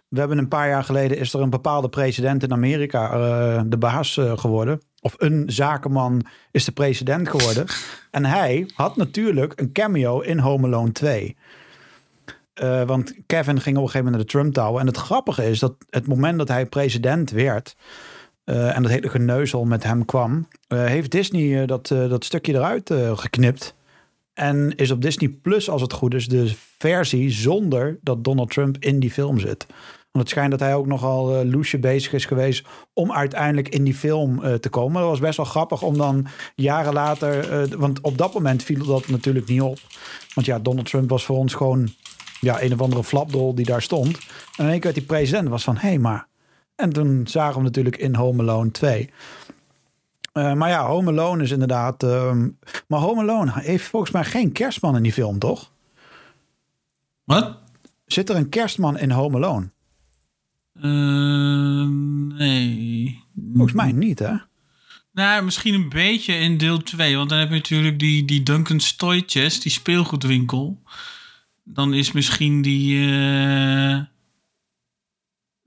we hebben een paar jaar geleden is er een bepaalde president in Amerika de baas geworden. Of een zakenman is de president geworden. en hij had natuurlijk een cameo in Home Alone 2. Uh, want Kevin ging op een gegeven moment naar de Trump Tower. En het grappige is dat het moment dat hij president werd. Uh, en dat hele geneuzel met hem kwam. Uh, heeft Disney dat, dat stukje eruit geknipt. En is op Disney Plus, als het goed is, de versie zonder dat Donald Trump in die film zit. Want het schijnt dat hij ook nogal uh, loesje bezig is geweest om uiteindelijk in die film uh, te komen. Dat was best wel grappig om dan jaren later, uh, want op dat moment viel dat natuurlijk niet op. Want ja, Donald Trump was voor ons gewoon ja, een of andere flapdrol die daar stond. En in één keer werd die president was van, hé hey, maar. En toen zagen we natuurlijk in Home Alone 2. Uh, maar ja, Home Alone is inderdaad... Uh, maar Home Alone heeft volgens mij geen kerstman in die film, toch? Wat? Zit er een kerstman in Home Alone? Uh, nee. Volgens mij niet, hè? Nou, misschien een beetje in deel 2. Want dan heb je natuurlijk die, die Duncan Stoytjes, die speelgoedwinkel dan is misschien die, uh,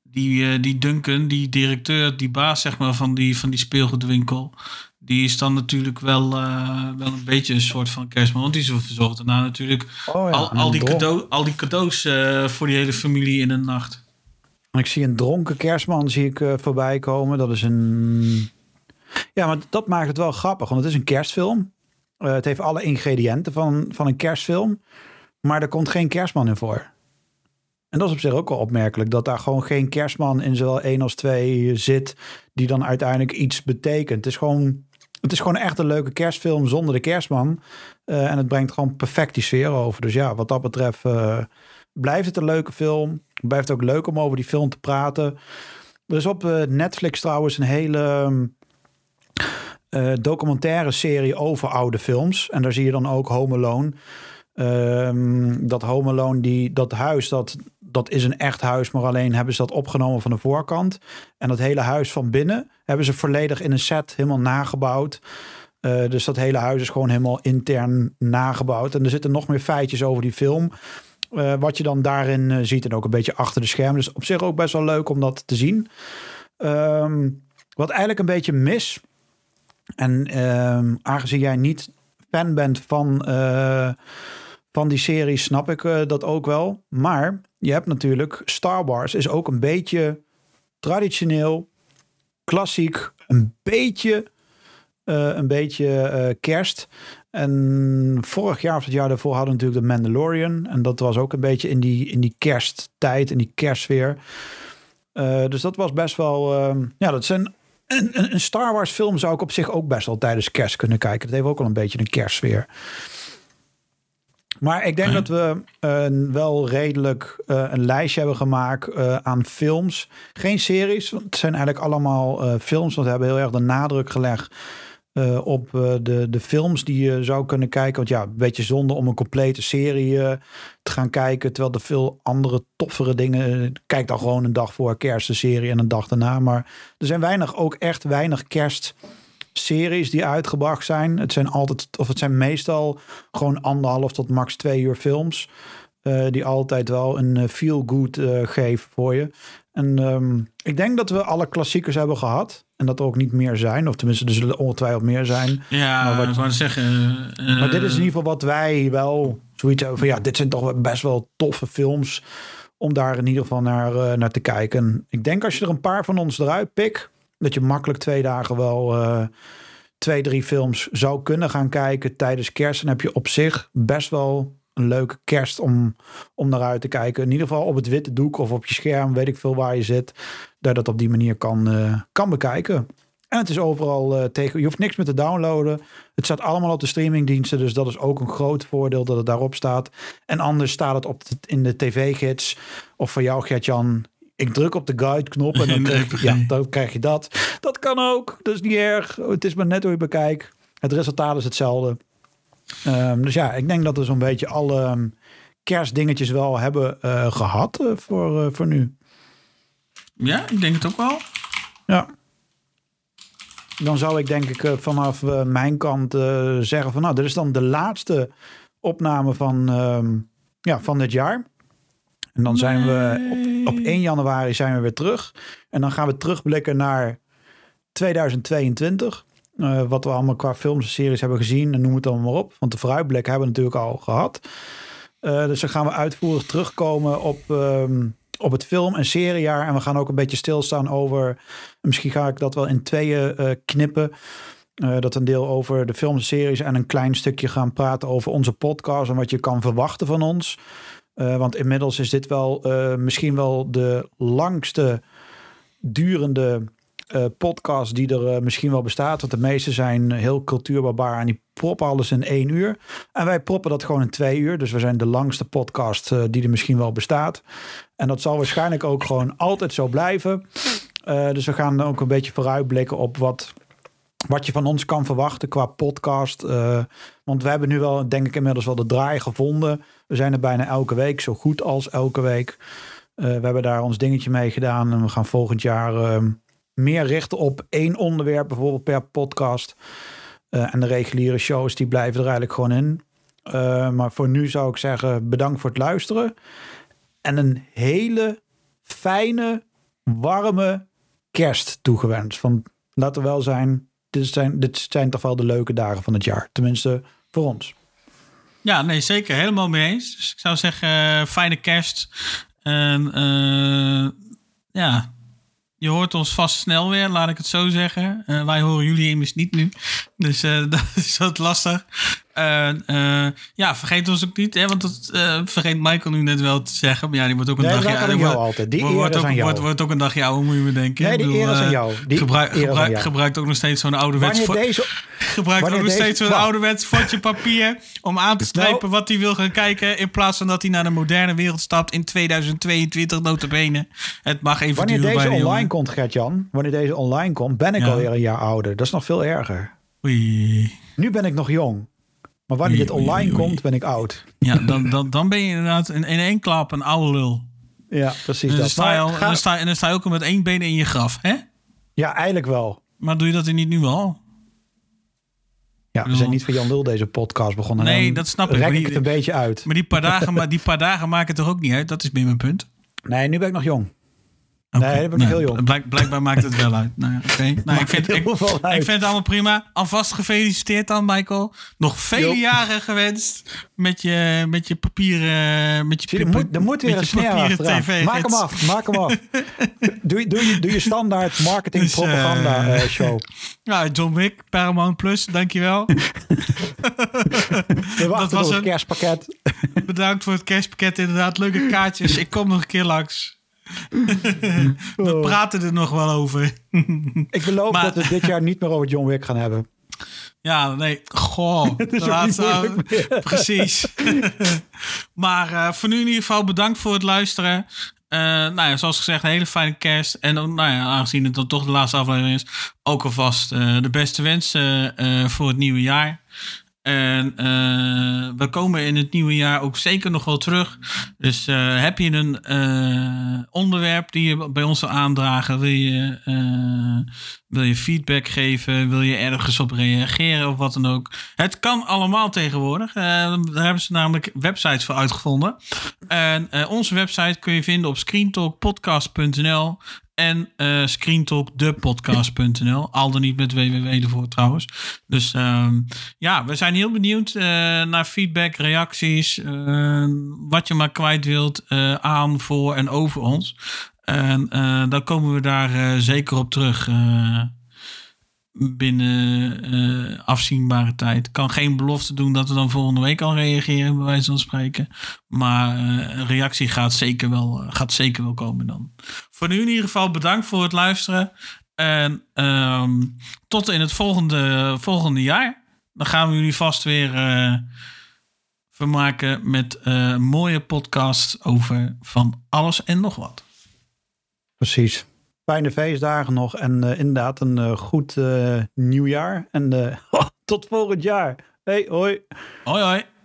die, uh, die Duncan, die directeur, die baas zeg maar, van, die, van die speelgoedwinkel. Die is dan natuurlijk wel, uh, wel een beetje een soort van kerstman. Want die verzorgt daarna natuurlijk oh ja, al, al, die cadeau, al die cadeaus voor die hele familie in een nacht. Ik zie een dronken kerstman zie ik voorbij komen. Dat is een... Ja, maar dat maakt het wel grappig. Want het is een kerstfilm. het heeft alle ingrediënten van, van een kerstfilm. Maar er komt geen kerstman in voor. En dat is op zich ook wel opmerkelijk. Dat daar gewoon geen kerstman in zowel één als twee zit. Die dan uiteindelijk iets betekent. Het is gewoon, het is gewoon echt een leuke kerstfilm zonder de kerstman. Uh, en het brengt gewoon perfect die sfeer over. Dus ja, wat dat betreft uh, blijft het een leuke film. Blijft ook leuk om over die film te praten. Er is op uh, Netflix trouwens een hele documentaire serie over oude films. En daar zie je dan ook Home Alone. Um, dat Home Alone, die, dat huis, dat, dat is een echt huis, maar alleen hebben ze dat opgenomen van de voorkant. En dat hele huis van binnen hebben ze volledig in een set helemaal nagebouwd. Uh, dus dat hele huis is gewoon helemaal intern nagebouwd. En er zitten nog meer feitjes over die film. Uh, wat je dan daarin uh, ziet en ook een beetje achter de schermen. Dus op zich ook best wel leuk om dat te zien. Um, wat eigenlijk een beetje mis. En um, aangezien jij niet fan bent van van die serie snap ik dat ook wel. Maar je hebt natuurlijk Star Wars is ook een beetje traditioneel, klassiek, een beetje, een beetje kerst. En vorig jaar of het jaar daarvoor hadden we natuurlijk de Mandalorian. En dat was ook een beetje in die, in die kersttijd, in die kerstsfeer. dus dat was best wel, ja, dat zijn een, een Star Wars film zou ik op zich ook best wel tijdens kerst kunnen kijken. Dat heeft ook wel een beetje een kerstsfeer. Maar ik denk dat we uh, wel redelijk uh, een lijstje hebben gemaakt uh, aan films. Geen series, want het zijn eigenlijk allemaal films. Want we hebben heel erg de nadruk gelegd op de, de films die je zou kunnen kijken. Want ja, een beetje zonde om een complete serie te gaan kijken. Terwijl er veel andere toffere dingen... Kijk dan gewoon een dag voor kerst de serie en een dag daarna. Maar er zijn weinig, ook echt weinig kerst series die uitgebracht zijn. Het zijn altijd, of het zijn meestal gewoon anderhalf tot max twee uur films. Die altijd wel een feel good geven voor je. En um, ik denk dat we alle klassiekers hebben gehad. En dat er ook niet meer zijn. Of tenminste, er zullen ongetwijfeld meer zijn. Ja, maar wat, ik wou zeggen. Uh, maar dit is in ieder geval wat wij wel zoiets van ja, dit zijn toch best wel toffe films. Om daar in ieder geval naar, uh, naar te kijken. Ik denk als je er een paar van ons eruit pikt, dat je makkelijk twee dagen wel uh, twee, drie films zou kunnen gaan kijken tijdens kerst. Dan heb je op zich best wel een leuke kerst om, om naar uit te kijken. In ieder geval op het witte doek of op je scherm, weet ik veel waar je zit. Dat je dat op die manier kan, uh, kan bekijken. En het is overal uh, tegen. Je hoeft niks meer te downloaden. Het staat allemaal op de streamingdiensten. Dus dat is ook een groot voordeel dat het daarop staat. En anders staat het op in de tv-gids. Of voor jou, Gertjan. Ik druk op de guide-knop en dan krijg, ja, dan krijg je dat. Dat kan ook. Dat is niet erg. Het is maar net hoe je bekijkt. Het resultaat is hetzelfde. Um, dus ja, ik denk dat we zo'n beetje alle um, kerstdingetjes wel hebben uh, gehad uh, voor, uh, voor nu. Ja, ik denk het ook wel. Ja. Dan zou ik denk ik vanaf mijn kant zeggen van nou, dit is dan de laatste opname van, um, ja, van dit jaar. En dan zijn we op, op 1 januari zijn we weer terug. En dan gaan we terugblikken naar 2022. Uh, wat we allemaal qua films en series hebben gezien. En noem het dan maar op. Want de vooruitblik hebben we natuurlijk al gehad. Uh, dus dan gaan we uitvoerig terugkomen op, um, op het film- en seriejaar. En we gaan ook een beetje stilstaan over... Misschien ga ik dat wel in tweeën uh, knippen. dat een deel over de films. En een klein stukje gaan praten over onze podcast. En wat je kan verwachten van ons. want inmiddels is dit wel misschien wel de langste durende uh, podcast die er uh, misschien wel bestaat. Want de meeste zijn heel cultuurbarbaar en die proppen alles in één uur. En wij proppen dat gewoon in twee uur. Dus we zijn de langste podcast uh, die er misschien wel bestaat. En dat zal waarschijnlijk ook gewoon altijd zo blijven. dus we gaan ook een beetje vooruitblikken op wat, wat je van ons kan verwachten qua podcast. want we hebben nu wel, denk ik, inmiddels wel de draai gevonden. We zijn er bijna elke week, zo goed als elke week. we hebben daar ons dingetje mee gedaan. En we gaan volgend jaar ehm, meer richten op één onderwerp, bijvoorbeeld per podcast. Uh, en de reguliere shows, die blijven er eigenlijk gewoon in. Uh, maar voor nu zou ik zeggen, bedankt voor het luisteren. En een hele fijne, warme kerst toegewenst. Van, laten we wel zijn dit, zijn, dit zijn toch wel de leuke dagen van het jaar. Tenminste, voor ons. Ja, nee, zeker. Helemaal mee eens. Dus ik zou zeggen, uh, fijne kerst. En ja, je hoort ons vast snel weer, laat ik het zo zeggen. Uh, wij horen jullie immers niet nu. Dus uh, dat is wat lastig. Uh, ja, vergeet ons ook niet, hè, want dat vergeet Michael nu net wel te zeggen. Maar ja, die wordt ook een nee, dagje ouder. altijd. Die wordt, ook, wordt, wordt, ook een dagje ouder, moet je me denken. Nee, die eer is aan jou. Die gebruik, gebruik, jou. gebruikt ook nog steeds zo'n ouderwets... Deze, gebruikt ook nog steeds zo'n ouderwets fotje papier... om aan te strepen wat hij wil gaan kijken... in plaats van dat hij naar de moderne wereld stapt in 2022 notabene. Het mag even Wanneer duren deze bij online jongen. komt, Gert-Jan... wanneer deze online komt, ben ik Ja. alweer een jaar ouder. Dat is nog veel erger. Oei. Nu ben ik nog jong. Maar wanneer dit online oei, oei. komt, ben ik oud. Ja, dan, dan, dan ben je inderdaad in, in één klap een oude lul. Ja, precies En dan, dat. sta je al, Maar en ga- dan, sta, en dan sta je ook al met één been in je graf, hè? Ja, eigenlijk wel. Maar doe je dat niet nu al? Ja, we zijn niet voor Jan Lul deze podcast begonnen. Nee, dat snap ik, Rek maar ik het een beetje uit. Maar die paar dagen, ma- die paar dagen maken toch ook niet uit? Dat is meer mijn punt. Nee, nu ben ik nog jong. Nee, dan ben ik Nou, heel jong. blijk- blijkbaar maakt het wel uit. Nou, oké. nou, ik, vind, ik, vind het allemaal prima. Alvast gefeliciteerd dan, Michael. Nog vele jaren gewenst met je, met je papieren... Met je Zie, er moet, er moet weer een papieren. TV Maak hem af, maak hem af. doe, je- doe, je, doe je standaard marketing Dus, eh, propaganda eh, show. Ja, John Wick, Paramount Plus, dankjewel. We wachten was het kerstpakket. Bedankt voor het kerstpakket, inderdaad. Leuke kaartjes. Ik kom nog een keer langs. We praten er nog wel over. Ik beloof Maar- dat we dit jaar niet meer over John Wick gaan hebben. Ja, nee. Goh. is ook laat niet zo- moeilijk meer. Precies. maar eh, voor nu in ieder geval bedankt voor het luisteren. Eh, nou ja, zoals gezegd, een hele fijne kerst. En dan, nou ja, aangezien het dan toch de laatste aflevering is, ook alvast eh, de beste wensen eh, voor het nieuwe jaar. En eh, we komen in het nieuwe jaar ook zeker nog wel terug. Dus eh, heb je een eh, onderwerp die je bij ons wil aandragen? Wil je, wil je feedback geven? Wil je ergens op reageren of wat dan ook? Het kan allemaal tegenwoordig. Daar hebben ze namelijk websites voor uitgevonden. En onze website kun je vinden op screentalkpodcast.nl. En uh, screentalkdepodcast.nl. Al dan niet met www ervoor trouwens. Dus uh, ja, we zijn heel benieuwd uh, naar feedback, reacties. Uh, wat je maar kwijt wilt aan, voor en over ons. En dan komen we daar zeker op terug binnen uh, afzienbare tijd. Kan geen belofte doen dat we dan volgende week al reageren, bij wijze van spreken. Maar uh, een reactie gaat zeker, wel, gaat zeker wel komen dan. Voor nu in ieder geval bedankt voor het luisteren. En um, tot in het volgende, volgende jaar. Dan gaan we jullie vast weer uh, vermaken met mooie podcast over van alles en nog wat. Precies fijne feestdagen nog. En uh, inderdaad een uh, goed uh, nieuwjaar. En tot volgend jaar. Hey, hoi. Hoi, hoi.